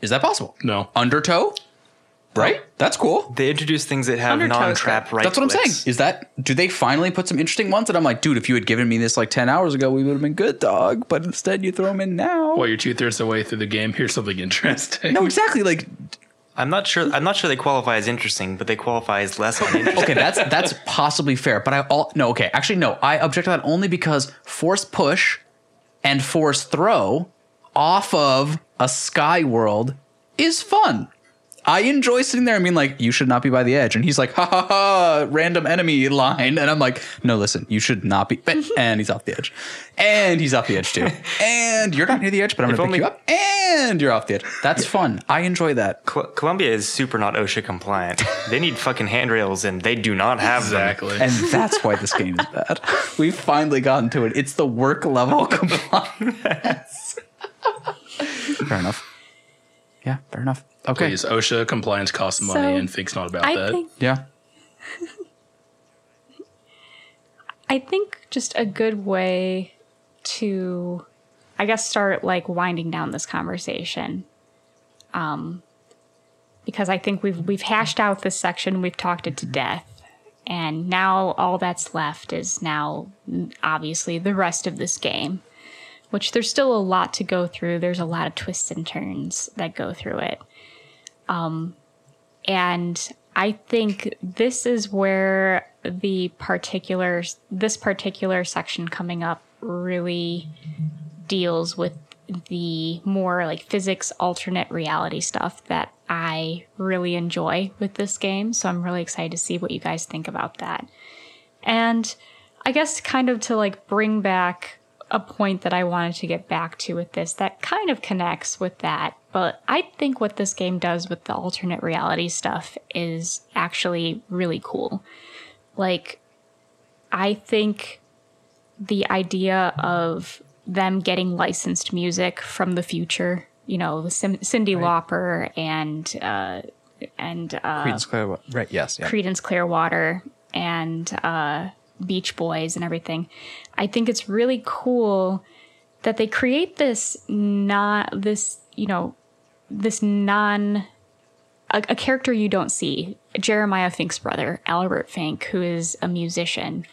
Is that possible? No. Undertow, right? That's cool. They introduce things that have Undertow's non trap right That's what I'm clicks. saying. Is that do they finally put some interesting ones? And I'm like, dude, if you had given me this like ten hours ago, we would have been good, dog. But instead, you throw them in now. Well, you're two thirds of the way through the game. Here's something interesting. No, exactly. Like, I'm not sure. I'm not sure they qualify as interesting, but they qualify as less uninteresting. okay, that's that's possibly fair. But I all no, okay, actually no, I object to that only because force push and force throw off of a sky world is fun. I enjoy sitting there and being like, you should not be by the edge. And he's like, ha ha ha, random enemy line. And I'm like, no, listen, you should not be. And he's off the edge. And he's off the edge too. And you're not near the edge, but I'm going to pick only- you up. And you're off the edge. That's fun. I enjoy that. Col- Columbia is super not OSHA compliant. They need fucking handrails, and they do not have them. exactly. And that's why this game is bad. We've finally gotten to it. It's the work level compliance. Fair enough. Yeah, fair enough. Okay. Please, OSHA compliance costs money, So, and Think's not about I that. think Yeah. I think just a good way to, I guess, start like winding down this conversation. Um, because I think we've we've hashed out this section, we've talked it to death, and now all that's left is now mm, obviously the rest of this game, which there's still a lot to go through. There's a lot of twists and turns that go through it. Um, and I think this is where the particular this particular section coming up really deals with the more like physics alternate reality stuff that I really enjoy with this game. So I'm really excited to see what you guys think about that. And I guess kind of to like bring back a point that I wanted to get back to with this that kind of connects with that. But I think what this game does with the alternate reality stuff is actually really cool. Like, I think the idea of them getting licensed music from the future, you know, Sim- Cyndi Lauper and uh, and uh, Creedence Clearwater. Right. Yes. Yeah. Creedence Clearwater and uh, Beach Boys and everything. I think it's really cool that they create this not this you know this non a, a character you don't see Jeremiah Fink's brother Albert Fink who is a musician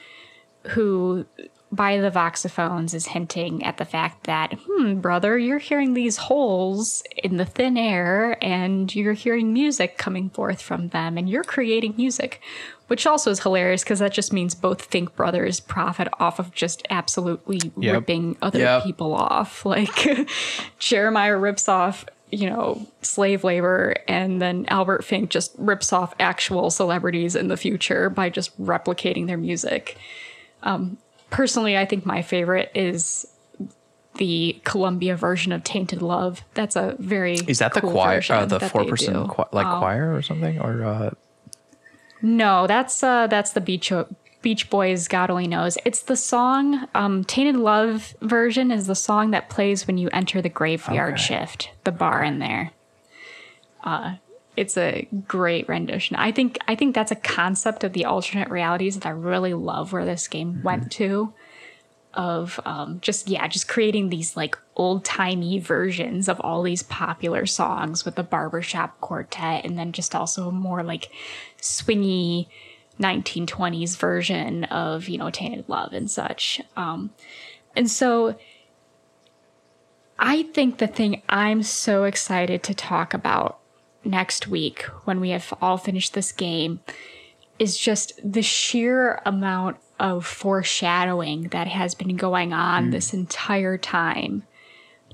who by the voxophones is hinting at the fact that, hmm, brother, you're hearing these holes in the thin air and you're hearing music coming forth from them and you're creating music, which also is hilarious because that just means both Fink brothers profit off of just absolutely Yep. ripping other Yep. people off. Like Jeremiah rips off. You know, slave labor, and then Albert Fink just rips off actual celebrities in the future by just replicating their music personally, I think my favorite is the Columbia version of Tainted Love. That's a very Is that the choir? Uh, the four person qui- like choir or something? Or uh, No, that's uh that's the Beach Beach Boys. God only knows. It's the song. Um, Tainted Love version is the song that plays when you enter the graveyard Okay. shift, the bar in there. Uh, it's a great rendition. I think I think that's a concept of the alternate realities that I really love where this game went to. Of um, just yeah, just creating these like old timey versions of all these popular songs with the barbershop quartet, and then just also a more like swingy 1920s version of you know Tainted Love and such. Um, and so I think the thing I'm so excited to talk about next week when we have all finished this game is just the sheer amount of foreshadowing that has been going on this entire time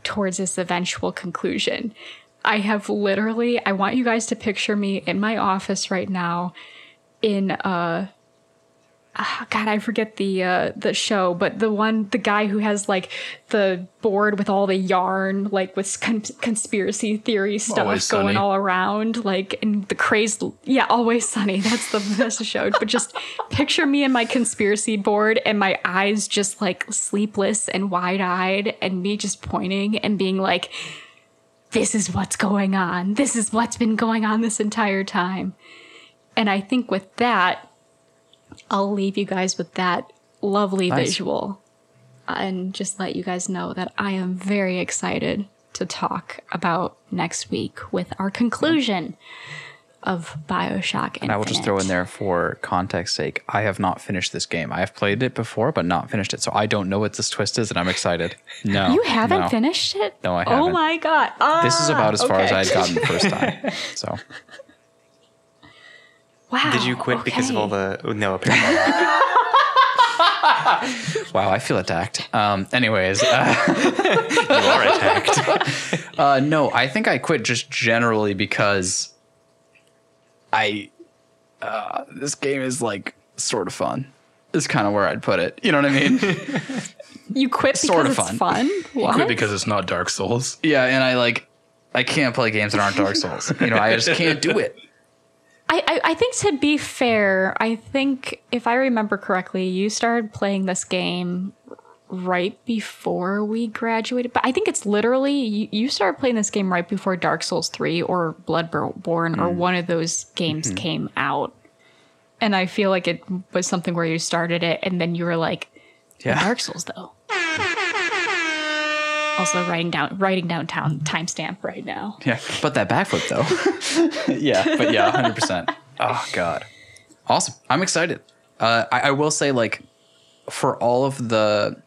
towards this eventual conclusion. I have literally, I want you guys to picture me in my office right now in uh ah, God, I forget the uh, the show, but the one, the guy who has like the board with all the yarn, like with con- conspiracy theory stuff Always going Sunny. all around, like and the crazed, yeah, always sunny. That's the that's the show. But just picture me and my conspiracy board, and my eyes just like sleepless and wide eyed, and me just pointing and being like, "This is what's going on. This is what's been going on this entire time." And I think with that, I'll leave you guys with that lovely Nice. visual and just let you guys know that I am very excited to talk about next week with our conclusion of Bioshock Infinite. And I will just throw in there for context sake, I have not finished this game. I have played it before, but not finished it. So I don't know what this twist is, and I'm excited. No. You haven't no. finished it? No, I Oh haven't. Oh my god. Ah, This is about as far as. I had gotten the first time. So Wow. Did you quit because of all the? No, apparently. wow, I feel attacked. Um, anyways, uh, you are attacked. uh, no, I think I quit just generally because I uh, this game is like sort of fun. Is kind of where I'd put it. You know what I mean? You quit because Sort of it's fun. fun? What? Quit because it's not Dark Souls. yeah, and I like I can't play games that aren't Dark Souls. You know, I just can't do it. I, I, I think to be fair, I think if I remember correctly, you started playing this game right before we graduated. But I think it's literally you, you started playing this game right before Dark Souls 3 or Bloodborne or hmm. one of those games hmm. came out. And I feel like it was something where you started it and then you were like, Yeah. Dark Souls though. Also writing down writing downtown timestamp right now. Yeah, but that backflip though. yeah, but yeah, hundred percent. Oh god, awesome! I'm excited. Uh, I, I will say, like, for all of the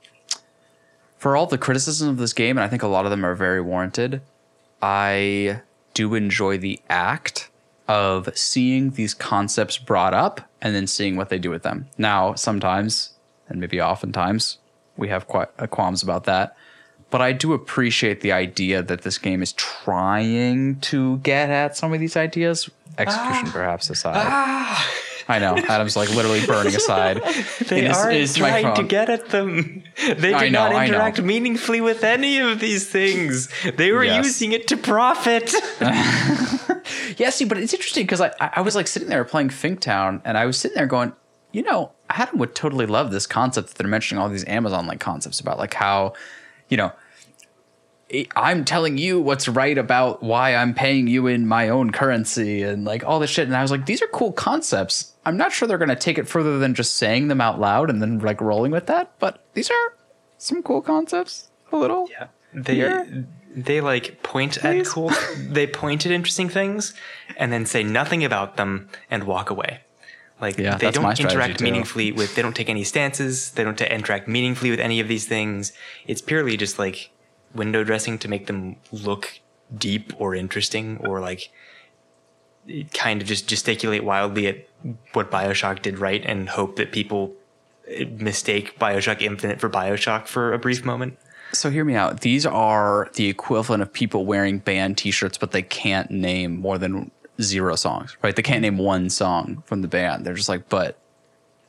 for all the criticism of this game, and I think a lot of them are very warranted. I do enjoy the act of seeing these concepts brought up and then seeing what they do with them. Now, sometimes, and maybe oftentimes, we have quite uh, qualms about that. But I do appreciate the idea that this game is trying to get at some of these ideas. Execution, ah. perhaps, aside. Ah. I know. Adam's like literally burning aside. They his trying to get at them. They did know, not interact meaningfully with any of these things. They were Yes. using it to profit. Yeah, see, but it's interesting because I, I was like sitting there playing Finktown and I was sitting there going, you know, Adam would totally love this concept that they're mentioning all these Amazon like concepts about like how, you know, I'm telling you what's right about why I'm paying you in my own currency and like all this shit. And I was like, these are cool concepts. I'm not sure they're going to take it further than just saying them out loud and then like rolling with that. But these are some cool concepts. A little. Yeah. They Here? they like point Please? at cool they point at interesting things and then say nothing about them and walk away. Like Yeah, they don't interact too. meaningfully with they don't take any stances, they don't t- interact meaningfully with any of these things. It's purely just like window dressing to make them look deep or interesting or like kind of just gesticulate wildly at what BioShock did right and hope that people eh, mistake BioShock Infinite for BioShock for a brief moment. So hear me out. These are the equivalent of people wearing band T-shirts, but they can't name more than zero songs, right? They can't name one song from the band. They're just like, but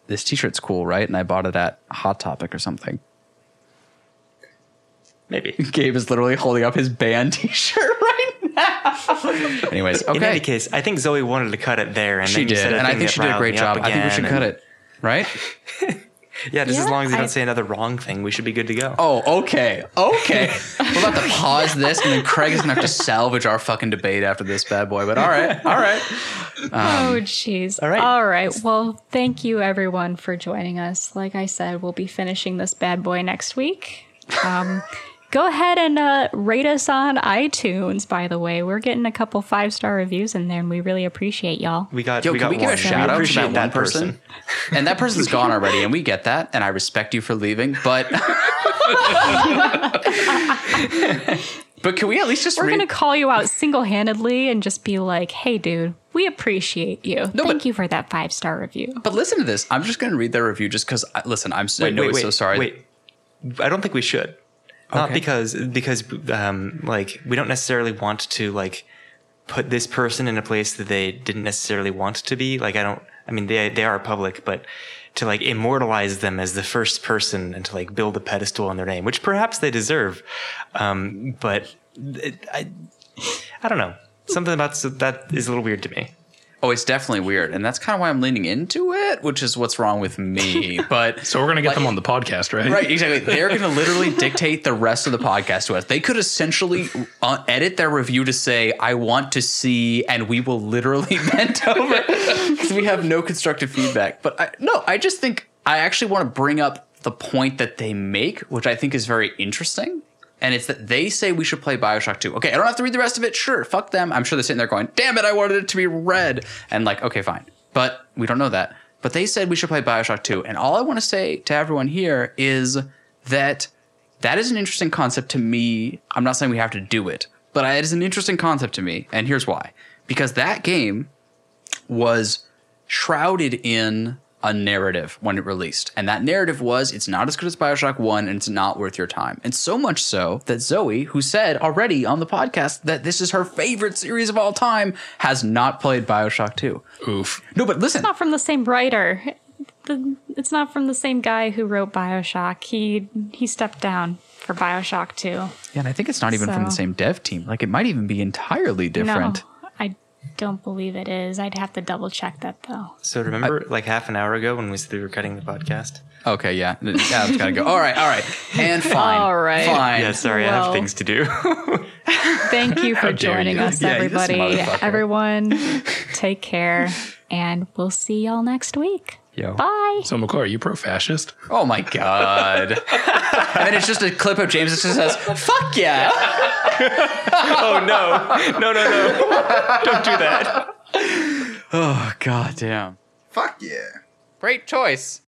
this T-shirt's cool, right? And I bought it at Hot Topic or something. Maybe. Gabe is literally holding up his band T-shirt right now. Anyways, okay. In any case, I think Zoe wanted to cut it there, and she then did, said a and I think she did a great job. I think we should and- cut it, right? Yeah, just as long as you I- don't say another wrong thing, we should be good to go. Oh, okay. Okay. We're about to pause this and then Craig is gonna have to salvage our fucking debate after this bad boy. But all right, all right. oh, jeez. all right. All right. Well, thank you everyone for joining us. Like I said, we'll be finishing this bad boy next week. Um, go ahead and uh, rate us on iTunes. By the way, we're getting a couple five star reviews in there, and we really appreciate y'all. We got Yo, we can got we give a one. shout out to appreciate that one person? And that person's gone already, and we get that, and I respect you for leaving, but But can we at least just We're read gonna call you out single handedly and just be like, "Hey, dude, we appreciate you. Thank but- you for that five star review." But listen to this. I'm just going to read their review just because. Listen, I'm. I know it's so sorry. Wait, I don't think we should. Not Okay. because because um, like we don't necessarily want to like put this person in a place that they didn't necessarily want to be. Like I don't. I mean, they they are public, but to like immortalize them as the first person and to like build a pedestal on their name, which perhaps they deserve. Um, but it, I I don't know. Something about s- that is a little weird to me. Oh, it's definitely weird, and that's kind of why I'm leaning into it, which is what's wrong with me. But So we're gonna get Like- them on the podcast, right? Right, exactly. They're going to literally dictate the rest of the podcast to us. They could essentially uh, edit their review to say, I want to see, and we will literally bend over because we have no constructive feedback. But I, no, I just think I actually want to bring up the point that they make, which I think is very interesting. And it's that they say we should play Bioshock 2. Okay, I don't have to read the rest of it. Sure, fuck them. I'm sure they're sitting there going, damn it, I wanted it to be red. And like, okay, fine. But we don't know that. But they said we should play Bioshock 2. And all I want to say to everyone here is that that is an interesting concept to me. I'm not saying we have to do it, but it is an interesting concept to me. And here's why. Because that game was shrouded in a narrative when it released. And that narrative was it's not as good as Bioshock 1 and it's not worth your time. And so much so that Zoe, who said already on the podcast that this is her favorite series of all time, has not played Bioshock 2. Oof. No, but listen. It's not from the same writer. It's not from the same guy who wrote Bioshock. He he stepped down for Bioshock 2. Yeah, and I think it's not even from the same dev team. Like it might even be entirely different. No, I don't believe it is. I'd have to double check that though. So remember, like half an hour ago when we said we were cutting the podcast. Okay, yeah. Yeah, it's gotta go. All right, all right. And fine. All right. Fine. Yeah, sorry, I have things to do. Thank you for joining you. us, Yeah, everybody. Everyone, take care, and we'll see y'all next week. Yo. Bye. So McCoy, are you pro-fascist? Oh my god. and then it's just a clip of James that just says, fuck yeah. oh no, no, no, no! Don't do that. Oh god damn. Fuck yeah. Great choice.